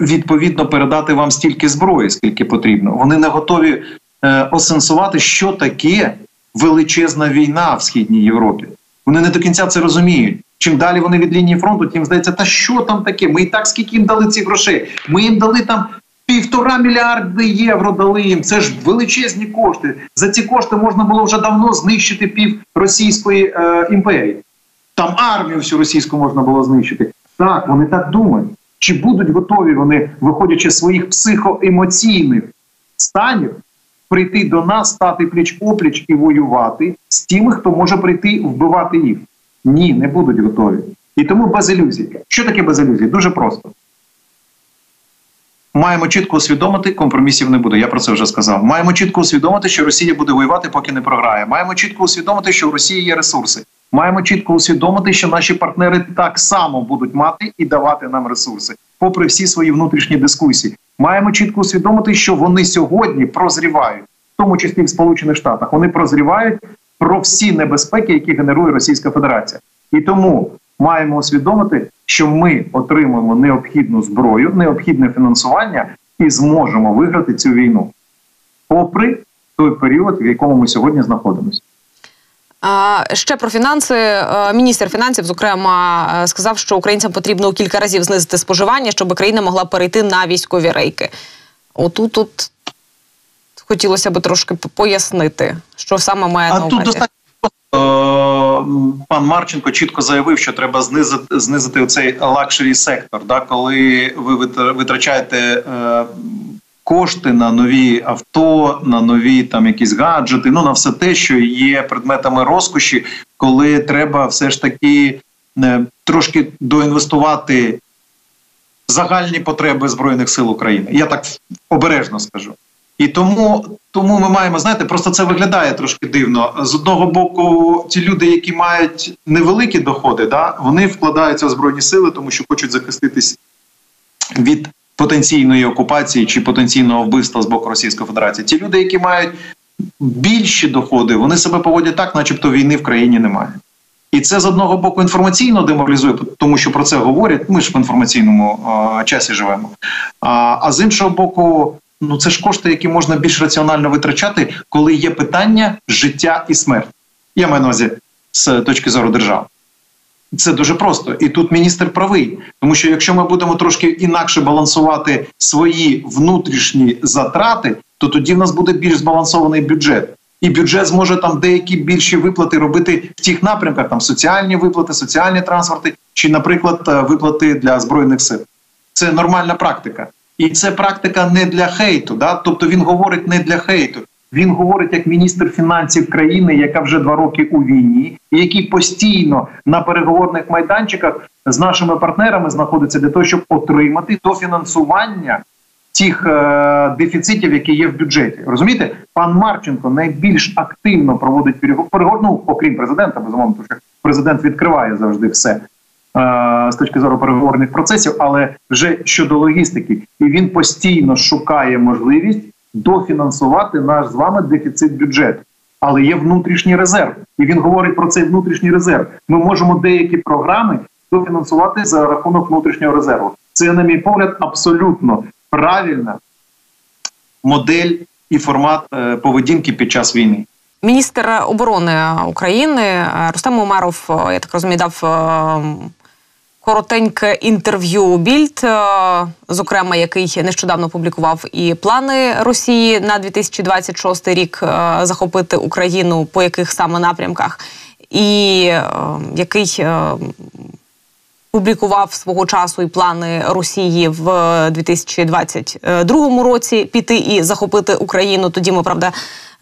відповідно передати вам стільки зброї, скільки потрібно. Вони не готові е, осенсувати, що таке величезна війна в східній Європі. Вони не до кінця це розуміють. Чим далі вони від лінії фронту, тим здається, та що там таке? Ми і так скільки їм дали цих грошей. Ми їм дали там півтора мільярди євро. Дали їм. Це ж величезні кошти. За ці кошти можна було вже давно знищити пів російської е, імперії. Там армію всю російську можна було знищити. Так, вони так думають. Чи будуть готові вони, виходячи з своїх психоемоційних станів, прийти до нас, стати пліч опліч і воювати з тими, хто може прийти вбивати їх? Ні, не будуть готові. І тому без ілюзій. Що таке без ілюзій? Дуже просто. Маємо чітко усвідомити, компромісів не буде. Я про це вже сказав. Маємо чітко усвідомити, що Росія буде воювати, поки не програє. Маємо чітко усвідомити, що в Росії є ресурси. Маємо чітко усвідомити, що наші партнери так само будуть мати і давати нам ресурси, попри всі свої внутрішні дискусії. Маємо чітко усвідомити, що вони сьогодні прозрівають, в тому числі в Сполучених Штатах. Вони прозрівають про всі небезпеки, які генерує Російська Федерація, і тому маємо усвідомити, що ми отримуємо необхідну зброю, необхідне фінансування і зможемо виграти цю війну, попри той період, в якому ми сьогодні знаходимося. Ще про фінанси е, міністр фінансів, зокрема, е, сказав, що українцям потрібно у кілька разів знизити споживання, щоб країна могла перейти на військові рейки. Отут тут хотілося б трошки пояснити, що саме має а на увазі. тут достатньо пан Марченко чітко заявив, що треба знизити знизити цей luxury сектор. Да, коли ви витрачаєте е, кошти на нові авто, на нові там якісь гаджети, ну на все те, що є предметами розкоші, коли треба все ж таки е, трошки доінвестувати загальні потреби збройних сил України. Я так обережно скажу. І тому тому ми маємо знаєте, просто це виглядає трошки дивно. З одного боку, ті люди, які мають невеликі доходи, да, вони вкладаються в збройні сили, тому що хочуть захиститись від потенційної окупації чи потенційного вбивства з боку Російської Федерації. Ті люди, які мають більші доходи, вони себе поводять так, начебто війни в країні немає. І це з одного боку інформаційно деморалізує, тому що про це говорять. Ми ж в інформаційному а, часі живемо. А, а з іншого боку, ну це ж кошти, які можна більш раціонально витрачати, коли є питання життя і смерть. Я маю на увазі з точки зору держави. Це дуже просто, і тут міністр правий, тому що якщо ми будемо трошки інакше балансувати свої внутрішні затрати, то тоді в нас буде більш збалансований бюджет, і бюджет зможе там деякі більші виплати робити в тих напрямках, там соціальні виплати, соціальні транспорти, чи, наприклад, е, виплати для збройних сил. Це нормальна практика. І це практика не для хейту. Да? Тобто він говорить не для хейту. Він говорить як міністр фінансів країни, яка вже два роки у війні, і який постійно на переговорних майданчиках з нашими партнерами знаходиться для того, щоб отримати дофінансування тих е, дефіцитів, які є в бюджеті. Розумієте, пан Марченко найбільш активно проводить переговор, ну, окрім президента, безумовно, тому що президент відкриває завжди все. Е, з точки зору переговорних процесів, але вже щодо логістики, і він постійно шукає можливість дофінансувати наш з вами дефіцит бюджету. Але є внутрішній резерв, і він говорить про цей внутрішній резерв. Ми можемо деякі програми дофінансувати за рахунок внутрішнього резерву. Це, на мій погляд, абсолютно правильна модель і формат е, поведінки під час війни. Міністр оборони України е, Рустем Умаров, я так розумію, дав коротеньке інтерв'ю Більд, е, зокрема, який нещодавно публікував і плани Росії на 2026 рік е, захопити Україну по яких саме напрямках, і е, який публікував свого часу і плани Росії в 2022 році піти і захопити Україну. Тоді ми правда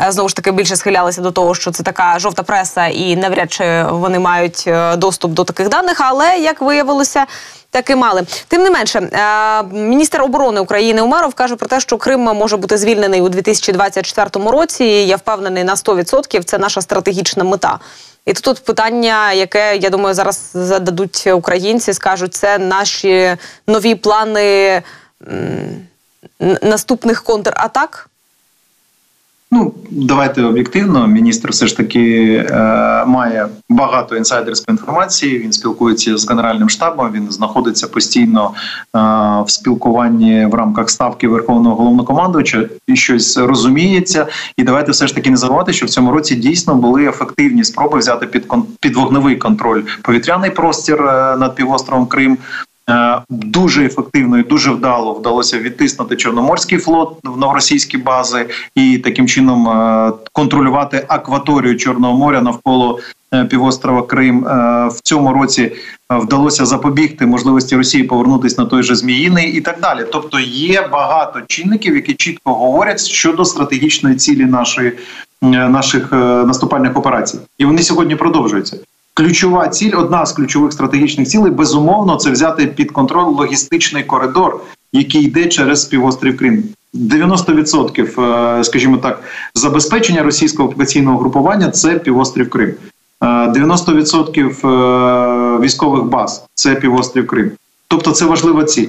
Е, знову ж таки більше схилялися до того, що це така жовта преса, і навряд чи вони мають е, доступ до таких даних. Але як виявилося. Так і мали. Тим не менше, е, міністр оборони України Умаров каже про те, що Крим може бути звільнений у 2024 році. Я впевнений на 100%. Це наша стратегічна мета. І тут питання, яке я думаю, зараз зададуть українці, скажуть, це наші нові плани наступних контратак. Ну давайте об'єктивно. Міністр все ж таки е, має багато інсайдерської інформації. Він спілкується з генеральним штабом. Він знаходиться постійно е, в спілкуванні в рамках ставки верховного головнокомандувача і щось розуміється. І давайте все ж таки не забувати, що в цьому році дійсно були ефективні спроби взяти під під вогневий контроль повітряний простір е, над півостровом Крим. Е, дуже ефективно і дуже вдало вдалося відтиснути Чорноморський флот в новоросійські бази і таким чином е, контролювати акваторію Чорного моря навколо е, півострова Крим. В цьому році вдалося запобігти можливості Росії повернутися на той же Зміїний і так далі. Тобто є багато чинників, які чітко говорять щодо стратегічної цілі нашої наших наступальних операцій, і вони сьогодні продовжуються. Ключова ціль, одна з ключових стратегічних цілей, безумовно, це взяти під контроль логістичний коридор, який йде через півострів Крим. 90%, е, скажімо так, забезпечення російського окупаційного групування це півострів Крим. 90% е, військових баз це півострів Крим. Тобто це важлива ціль.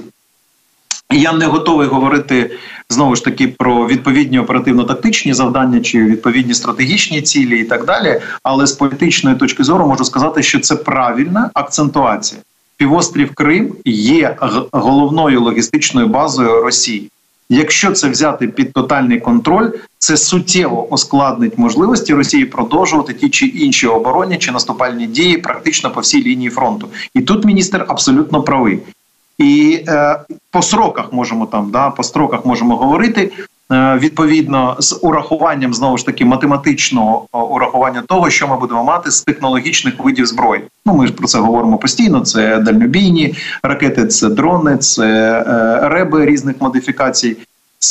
Я не готовий говорити знову ж таки про відповідні оперативно-тактичні завдання чи відповідні стратегічні цілі і так далі. Але з політичної точки зору можу сказати, що це правильна акцентуація. Півострів Крим є головною логістичною базою Росії. Якщо це взяти під тотальний контроль, це суттєво ускладнить можливості Росії продовжувати ті чи інші оборонні чи наступальні дії практично по всій лінії фронту. І тут міністр абсолютно правий. І е, по сроках можемо там да по строках можемо говорити. Е, відповідно з урахуванням знову ж таки математичного е, урахування того, що ми будемо мати з технологічних видів зброї. Ну ми ж про це говоримо постійно. Це дальнобійні ракети, це дрони, це е, реби різних модифікацій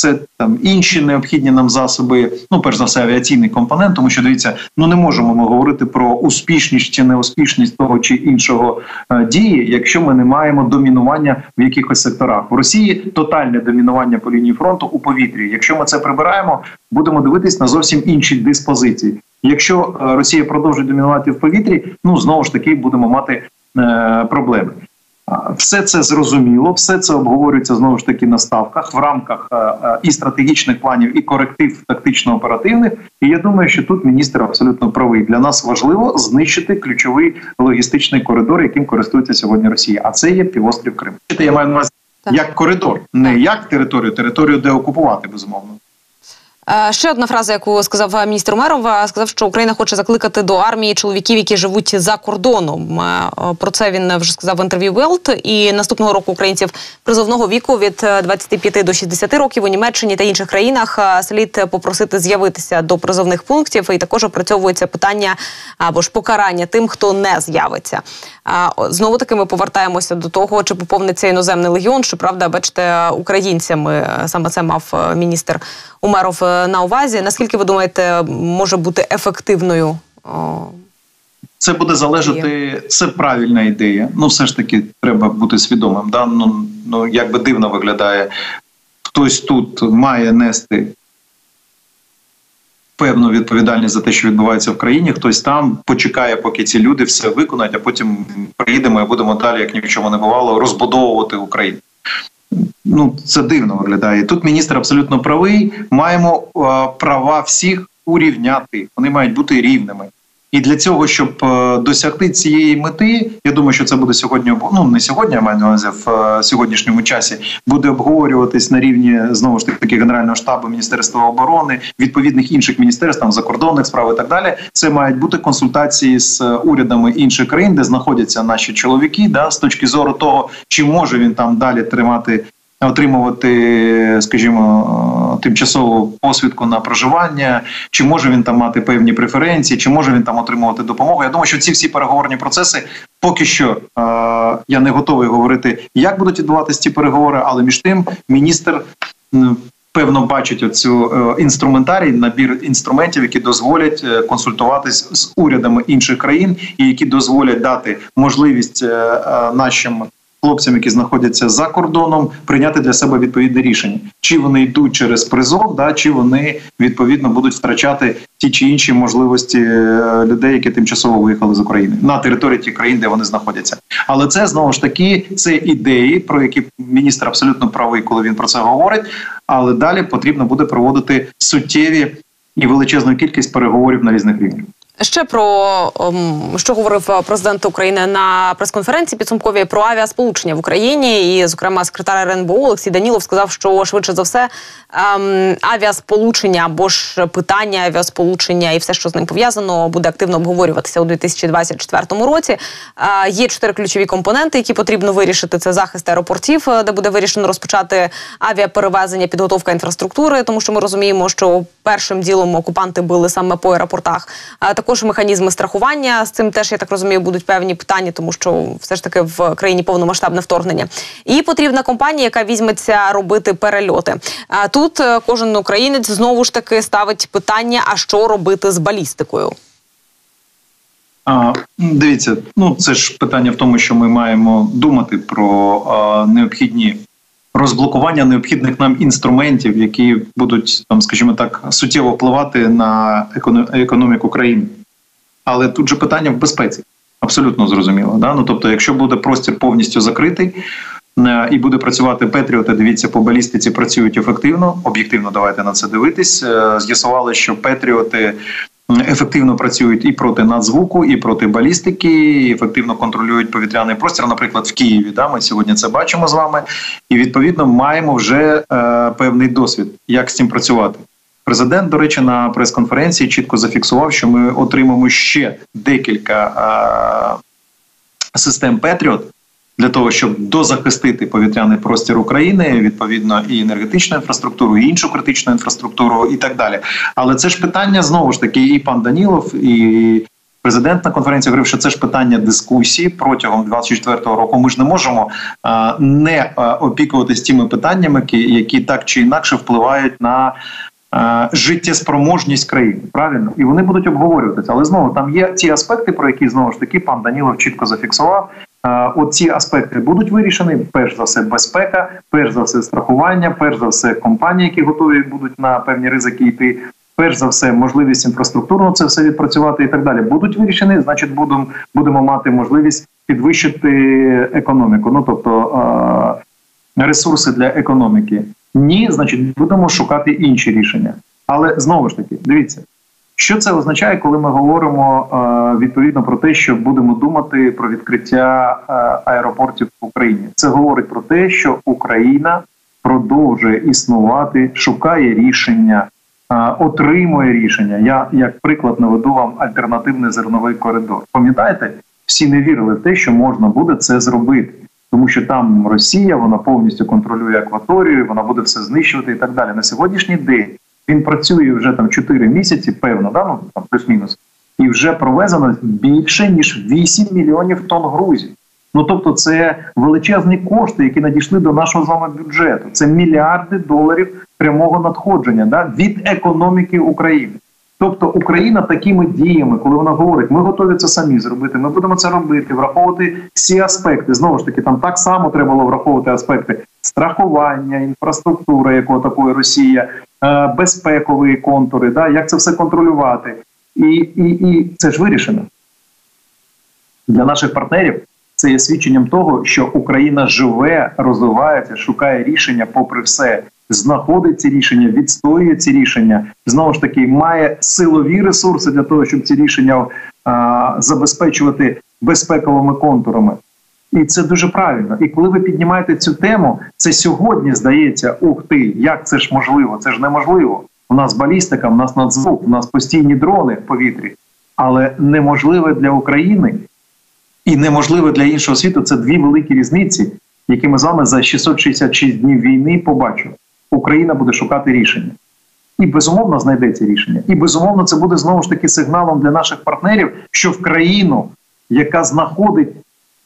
це там інші необхідні нам засоби. Ну, перш за все, авіаційний компонент, тому що дивіться, ну не можемо ми говорити про успішність чи неуспішність того чи іншого е, дії, якщо ми не маємо домінування в якихось секторах в Росії. Тотальне домінування по лінії фронту у повітрі. Якщо ми це прибираємо, будемо дивитись на зовсім інші диспозиції. Якщо е, Росія продовжує домінувати в повітрі, ну знову ж таки будемо мати е, проблеми. Все це зрозуміло, все це обговорюється знову ж таки на ставках в рамках е, е, і стратегічних планів, і коректив тактично-оперативних. І я думаю, що тут міністр абсолютно правий. Для нас важливо знищити ключовий логістичний коридор, яким користується сьогодні Росія. А це є півострів Крим. Я маю на увазі як коридор, не як територію, територію, де окупувати безумовно. Е, ще одна фраза, яку сказав міністр Умеров, сказав, що Україна хоче закликати до армії чоловіків, які живуть за кордоном. Е, про це він вже сказав в інтерв'ю Велт. І наступного року українців призовного віку від 25 до 60 років у Німеччині та інших країнах е, слід попросити з'явитися до призовних пунктів. І також опрацьовується питання або ж покарання тим, хто не з'явиться. Знову таки ми повертаємося до того, чи поповниться іноземний легіон. Щоправда, бачите, українцями саме це мав міністр Умеров на увазі. Наскільки ви думаєте, може бути ефективною? Це буде залежати, це правильна ідея. Ну, все ж таки, треба бути свідомим. Да? Ну, ну як би дивно виглядає, хтось тут має нести певну відповідальність за те, що відбувається в країні. Хтось там почекає, поки ці люди все виконають, а потім приїдемо і будемо далі, як ні в чому не бувало, розбудовувати Україну ну це дивно виглядає. Тут міністр абсолютно правий. Маємо е, права всіх урівняти. Вони мають бути рівними. І для цього, щоб е, досягти цієї мети, я думаю, що це буде сьогодні ну не сьогодні, а маю на в е, сьогоднішньому часі буде обговорюватись на рівні знову ж таки генерального штабу міністерства оборони, відповідних інших міністерств, там закордонних справ і так далі. Це мають бути консультації з урядами інших країн, де знаходяться наші чоловіки, да з точки зору того, чи може він там далі тримати отримувати, скажімо, тимчасову посвідку на проживання, чи може він там мати певні преференції, чи може він там отримувати допомогу. Я думаю, що ці всі переговорні процеси поки що е, я не готовий говорити, як будуть відбуватися ці переговори, але між тим міністр. Певно, бачить оцю е, інструментарій, набір інструментів, які дозволять е, консультуватись з урядами інших країн, і які дозволять дати можливість е, нашим хлопцям, які знаходяться за кордоном, прийняти для себе відповідне рішення, чи вони йдуть через призов, да чи вони відповідно будуть втрачати ті чи інші можливості е, людей, які тимчасово виїхали з України на території тих країн, де вони знаходяться. Але це знову ж таки це ідеї, про які міністр абсолютно правий, коли він про це говорить. Але далі потрібно буде проводити суттєві і величезну кількість переговорів на різних рівнях. Ще про ем, що говорив президент України на прес-конференції підсумковій про авіасполучення в Україні, і, зокрема, секретар РНБО Олексій Данілов сказав, що швидше за все ем, авіасполучення або ж питання авіасполучення і все, що з ним пов'язано, буде активно обговорюватися у 2024 році. Е, є чотири ключові компоненти, які потрібно вирішити. Це захист аеропортів, де буде вирішено розпочати авіаперевезення, підготовка інфраструктури, тому що ми розуміємо, що першим ділом окупанти били саме по аеропортах. Е, також механізми страхування з цим теж я так розумію, будуть певні питання, тому що все ж таки в країні повномасштабне вторгнення. І потрібна компанія, яка візьметься робити перельоти. А тут е, кожен українець знову ж таки ставить питання: а що робити з балістикою? А, Дивіться, ну це ж питання в тому, що ми маємо думати про а, необхідні розблокування необхідних нам інструментів, які будуть там, скажімо так, суттєво впливати на економіку країни. Але тут же питання в безпеці. Абсолютно зрозуміло. Да? Ну тобто, якщо буде простір повністю закритий е, і буде працювати Петріоти, дивіться, по балістиці працюють ефективно. Об'єктивно, давайте на це дивитись. Е, з'ясували, що Петріоти ефективно працюють і проти надзвуку, і проти балістики, і ефективно контролюють повітряний простір. Наприклад, в Києві. Да, ми сьогодні це бачимо з вами, і відповідно маємо вже е, певний досвід, як з цим працювати. Президент, до речі, на прес-конференції чітко зафіксував, що ми отримаємо ще декілька е, систем Петріот для того, щоб дозахистити повітряний простір України, відповідно, і енергетичну інфраструктуру, і іншу критичну інфраструктуру, і так далі. Але це ж питання знову ж таки, і пан Данілов, і президент на конференції говорив, що це ж питання дискусії протягом 24-го року. Ми ж не можемо а, не опікуватись тими питаннями, які так чи інакше впливають на. Життєспроможність країни правильно і вони будуть обговорюватися, але знову там є ці аспекти, про які знову ж таки пан Данілов чітко зафіксував. Оці аспекти будуть вирішені. Перш за все, безпека, перш за все, страхування, перш за все, компанії, які готові будуть на певні ризики йти. Перш за все, можливість інфраструктурно це все відпрацювати і так далі. Будуть вирішені, значить, будемо будемо мати можливість підвищити економіку. Ну тобто ресурси для економіки. Ні, значить, будемо шукати інші рішення. Але знову ж таки, дивіться, що це означає, коли ми говоримо е, відповідно про те, що будемо думати про відкриття е, аеропортів в Україні? Це говорить про те, що Україна продовжує існувати, шукає рішення, е, отримує рішення. Я як приклад наведу вам альтернативний зерновий коридор. Пам'ятаєте, всі не вірили в те, що можна буде це зробити. Тому що там Росія вона повністю контролює акваторію, вона буде все знищувати і так далі. На сьогоднішній день він працює вже там 4 місяці, певно, да? ну, там плюс-мінус, і вже провезено більше ніж 8 мільйонів тонн грузів. Ну тобто, це величезні кошти, які надійшли до нашого з вами бюджету. Це мільярди доларів прямого надходження да, від економіки України. Тобто Україна такими діями, коли вона говорить, ми готові це самі зробити, ми будемо це робити, враховувати всі аспекти. Знову ж таки, там так само треба було враховувати аспекти страхування, інфраструктура, яку атакує Росія, е, безпекові контури, да, як це все контролювати, і, і, і це ж вирішено для наших партнерів. Це є свідченням того, що Україна живе, розвивається, шукає рішення, попри все, знаходить ці рішення, відстоює ці рішення. Знову ж таки, має силові ресурси для того, щоб ці рішення а, забезпечувати безпековими контурами. І це дуже правильно. І коли ви піднімаєте цю тему, це сьогодні здається, ух ти, як це ж можливо? Це ж неможливо. У нас балістика, у нас надзвук, у нас постійні дрони в повітрі, але неможливе для України і неможливе для іншого світу це дві великі різниці, які ми з вами за 666 днів війни побачимо. Україна буде шукати рішення. І безумовно знайдеться рішення. І безумовно, це буде знову ж таки сигналом для наших партнерів, що в країну, яка знаходить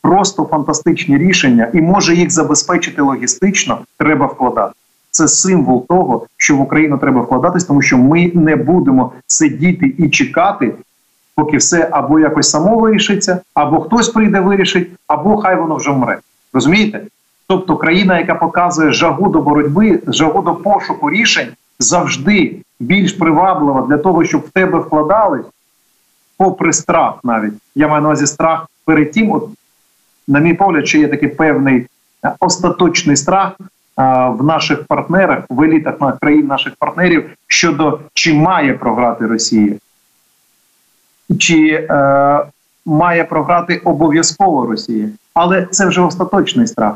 просто фантастичні рішення і може їх забезпечити логістично, треба вкладати. Це символ того, що в Україну треба вкладатись, тому що ми не будемо сидіти і чекати, поки все або якось само вирішиться, або хтось прийде вирішить, або хай воно вже вмре. Розумієте? Тобто країна, яка показує жагу до боротьби, жагу до пошуку рішень, завжди більш приваблива для того, щоб в тебе вкладались, попри страх, навіть я маю на увазі страх перед тим, от на мій погляд, що є такий певний е, остаточний страх в наших партнерах, в елітах на країн наших партнерів щодо чи має програти Росія, чи е, має програти обов'язково Росія. Але це вже остаточний страх.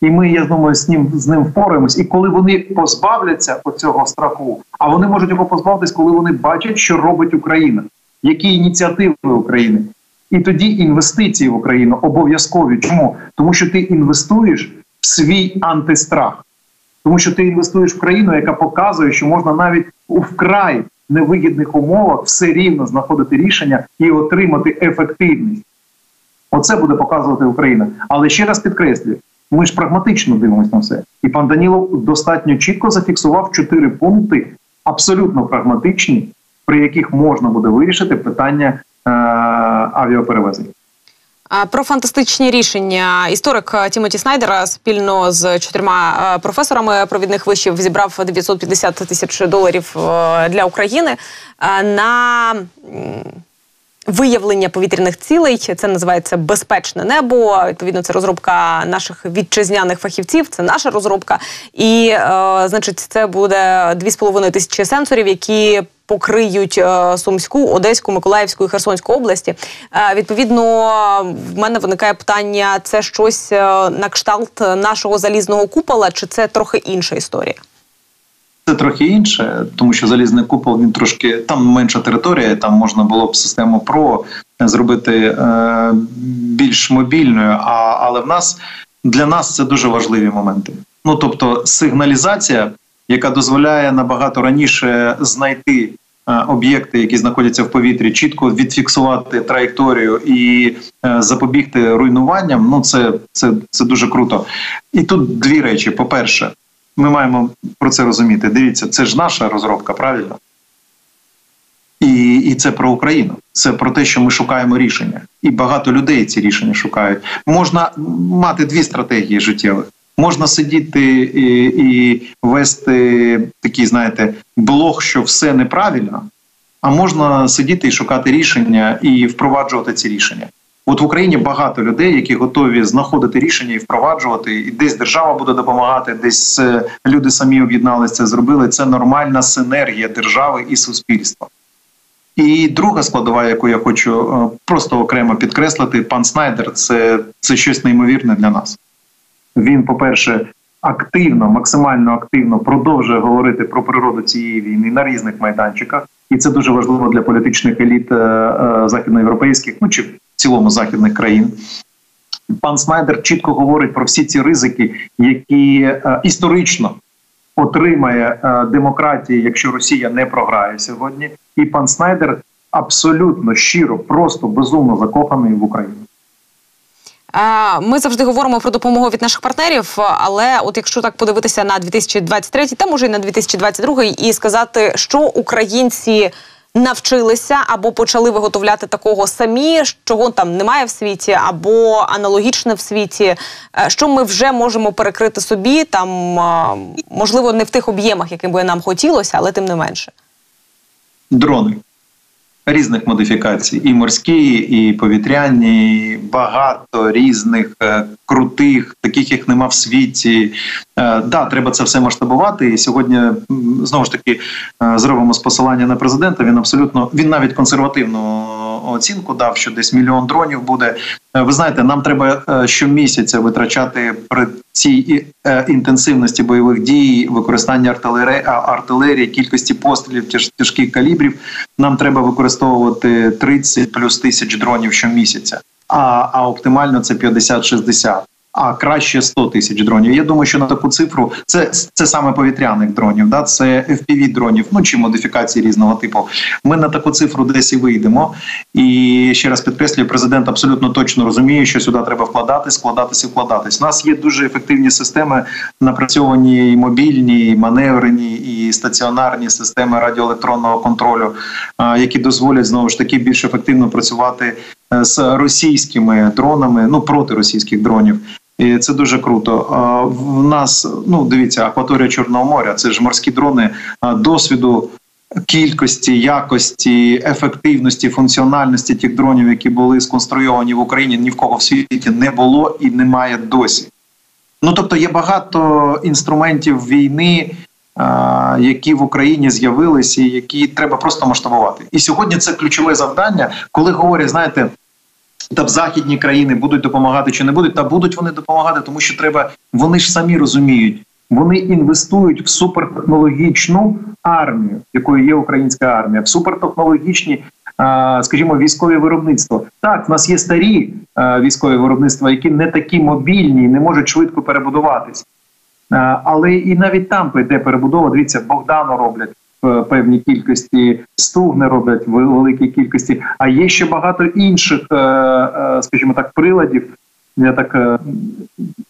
І ми, я думаю, з ним з ним впораємось. І коли вони позбавляться оцього страху, а вони можуть його позбавитись, коли вони бачать, що робить Україна, які ініціативи України. І тоді інвестиції в Україну обов'язкові. Чому? Тому що ти інвестуєш в свій антистрах, тому що ти інвестуєш в країну, яка показує, що можна навіть у вкрай невигідних умовах все рівно знаходити рішення і отримати ефективність. Оце буде показувати Україна. Але ще раз підкреслюю. Ми ж прагматично дивимося на все. І пан Данілов достатньо чітко зафіксував чотири пункти, абсолютно прагматичні, при яких можна буде вирішити питання е- авіаперевезень. Про фантастичні рішення історик Тімоті Снайдера спільно з чотирма професорами провідних вишів зібрав 950 тисяч доларів для України на виявлення повітряних цілей. Це називається безпечне небо. Відповідно, це розробка наших вітчизняних фахівців. Це наша розробка, і е, значить, це буде 2,5 тисячі сенсорів, які покриють е, Сумську, Одеську, Миколаївську і Херсонську області. Е, відповідно, в мене виникає питання: це щось е, на кшталт нашого залізного купола, чи це трохи інша історія? Це трохи інше, тому що залізний купол він трошки там менша територія. Там можна було б систему ПРО зробити е, більш мобільною. А але в нас для нас це дуже важливі моменти. Ну тобто, сигналізація, яка дозволяє набагато раніше знайти е, об'єкти, які знаходяться в повітрі, чітко відфіксувати траєкторію і е, запобігти руйнуванням. Ну це, це, це дуже круто. І тут дві речі: по перше ми маємо про це розуміти. Дивіться, це ж наша розробка, правильно? І і це про Україну. Це про те, що ми шукаємо рішення, і багато людей ці рішення шукають. Можна мати дві стратегії життєвих. Можна сидіти і і вести такий, знаєте, блог, що все неправильно, а можна сидіти і шукати рішення і впроваджувати ці рішення. От в Україні багато людей, які готові знаходити рішення і впроваджувати, і десь держава буде допомагати, десь е, люди самі об'єдналися, це зробили. Це нормальна синергія держави і суспільства. І друга складова, яку я хочу е, просто окремо підкреслити, пан Снайдер, це, це щось неймовірне для нас. Він, по-перше, активно, максимально активно продовжує говорити про природу цієї війни на різних майданчиках, і це дуже важливо для політичних еліт е, західноєвропейських, ну чи цілому західних країн. Пан Снайдер чітко говорить про всі ці ризики, які е, історично отримає е, демократія, якщо Росія не програє сьогодні. І пан Снайдер абсолютно щиро, просто безумно закоханий в Україну. Ми завжди говоримо про допомогу від наших партнерів, але от якщо так подивитися на 2023, та може й на 2022, і сказати, що українці навчилися або почали виготовляти такого самі, чого там немає в світі, або аналогічне в світі, е, що ми вже можемо перекрити собі, там можливо не в тих об'ємах, яким би нам хотілося, але тим не менше. Дрони різних модифікацій: і морські, і повітряні, і багато різних е, крутих, таких як нема в світі. Е, да, треба це все масштабувати. І сьогодні знову ж таки е, зробимо з посилання на президента. Він абсолютно він навіть консервативну оцінку дав, що десь мільйон дронів буде. Ви знаєте, нам треба щомісяця витрачати при цій е, інтенсивності бойових дій, використання артилерії, артилерії, кількості пострілів тяжких калібрів. Нам треба використовувати 30 плюс тисяч дронів щомісяця. А а оптимально це 50-60 а краще 100 тисяч дронів. Я думаю, що на таку цифру це це саме повітряних дронів, да це fpv дронів, ну чи модифікації різного типу. Ми на таку цифру десь і вийдемо. І ще раз підкреслюю, президент абсолютно точно розуміє, що сюди треба вкладати, складатися, вкладатись. У нас є дуже ефективні системи, напрацьовані і мобільні, і маневрені, і стаціонарні системи радіоелектронного контролю, які дозволять знову ж таки більш ефективно працювати е, з російськими дронами, ну проти російських дронів. І це дуже круто. В нас ну дивіться, акваторія Чорного моря. Це ж морські дрони досвіду. Кількості, якості, ефективності, функціональності тих дронів, які були сконструйовані в Україні, ні в кого в світі не було і немає досі. Ну тобто є багато інструментів війни, які в Україні з'явилися, які треба просто масштабувати. І сьогодні це ключове завдання, коли говорять, знаєте, та в західні країни будуть допомагати чи не будуть, та будуть вони допомагати, тому що треба. Вони ж самі розуміють, вони інвестують в супертехнологічну армію, якою є українська армія, в супертехнологічні, скажімо, військові виробництва. Так, в нас є старі військові виробництва, які не такі мобільні, не можуть швидко перебудуватись. Але і навіть там йде перебудова. Дивіться, Богдану роблять в певній кількості, стугни роблять в великій кількості. А є ще багато інших, е, е, скажімо так, приладів. Я так е,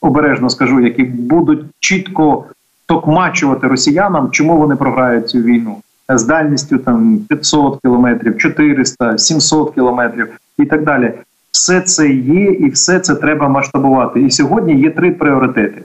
обережно скажу, які будуть чітко токмачувати росіянам, чому вони програють цю війну з дальністю там 500 кілометрів, 400, 700 кілометрів і так далі. Все це є, і все це треба масштабувати. І сьогодні є три пріоритети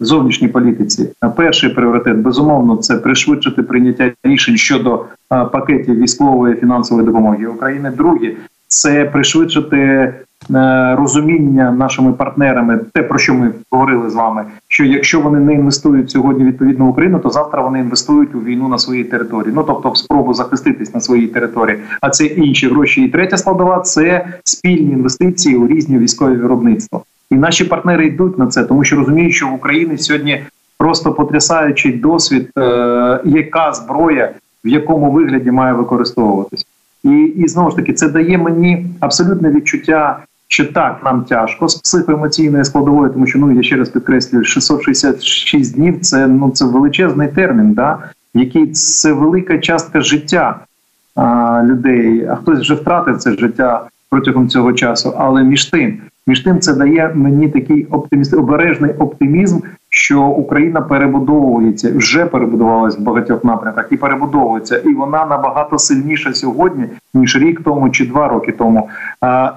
зовнішній політиці. Перший пріоритет безумовно це пришвидшити прийняття рішень щодо пакетів військової фінансової допомоги України. Друге це пришвидшити Е, розуміння нашими партнерами, те про що ми говорили з вами, що якщо вони не інвестують сьогодні відповідно в Україну, то завтра вони інвестують у війну на своїй території. Ну тобто, в спробу захиститись на своїй території. А це інші гроші. І третя складова це спільні інвестиції у різні військові виробництва. І наші партнери йдуть на це, тому що розуміють, що в Україні сьогодні просто потрясаючий досвід, е, яка зброя в якому вигляді має використовуватись. І і знову ж таки це дає мені абсолютне відчуття що так нам тяжко з психоемоційної складової, тому що ну я ще раз підкреслюю, 666 днів це ну це величезний термін, да який це велика частка життя а, людей. А хтось вже втратив це життя протягом цього часу. Але між тим, між тим, це дає мені такий оптиміст, обережний оптимізм, що Україна перебудовується, вже перебудувалася в багатьох напрямках і перебудовується, і вона набагато сильніша сьогодні ніж рік тому чи два роки тому. А,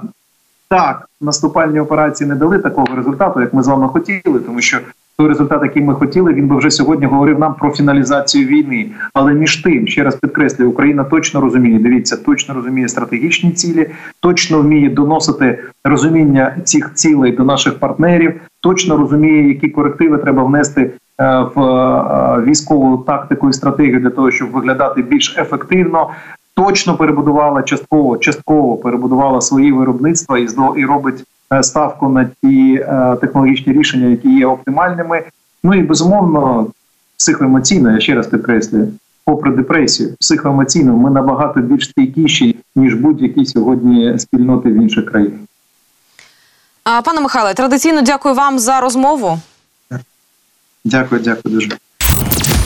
так, наступальні операції не дали такого результату, як ми з вами хотіли, тому що той результат, який ми хотіли, він би вже сьогодні говорив нам про фіналізацію війни. Але між тим, ще раз підкреслюю, Україна точно розуміє. Дивіться, точно розуміє стратегічні цілі, точно вміє доносити розуміння цих цілей до наших партнерів, точно розуміє, які корективи треба внести. Е, в е, військову тактику і стратегію для того, щоб виглядати більш ефективно, точно перебудувала частково, частково перебудувала свої виробництва і і робить ставку на ті е, технологічні рішення, які є оптимальними. Ну і безумовно, психоемоційно, я ще раз підкреслюю, попри депресію, психоемоційно ми набагато більш стійкіші ніж будь-які сьогодні спільноти в інших країнах. Пане Михайле, традиційно дякую вам за розмову. Дякую, дякую дуже.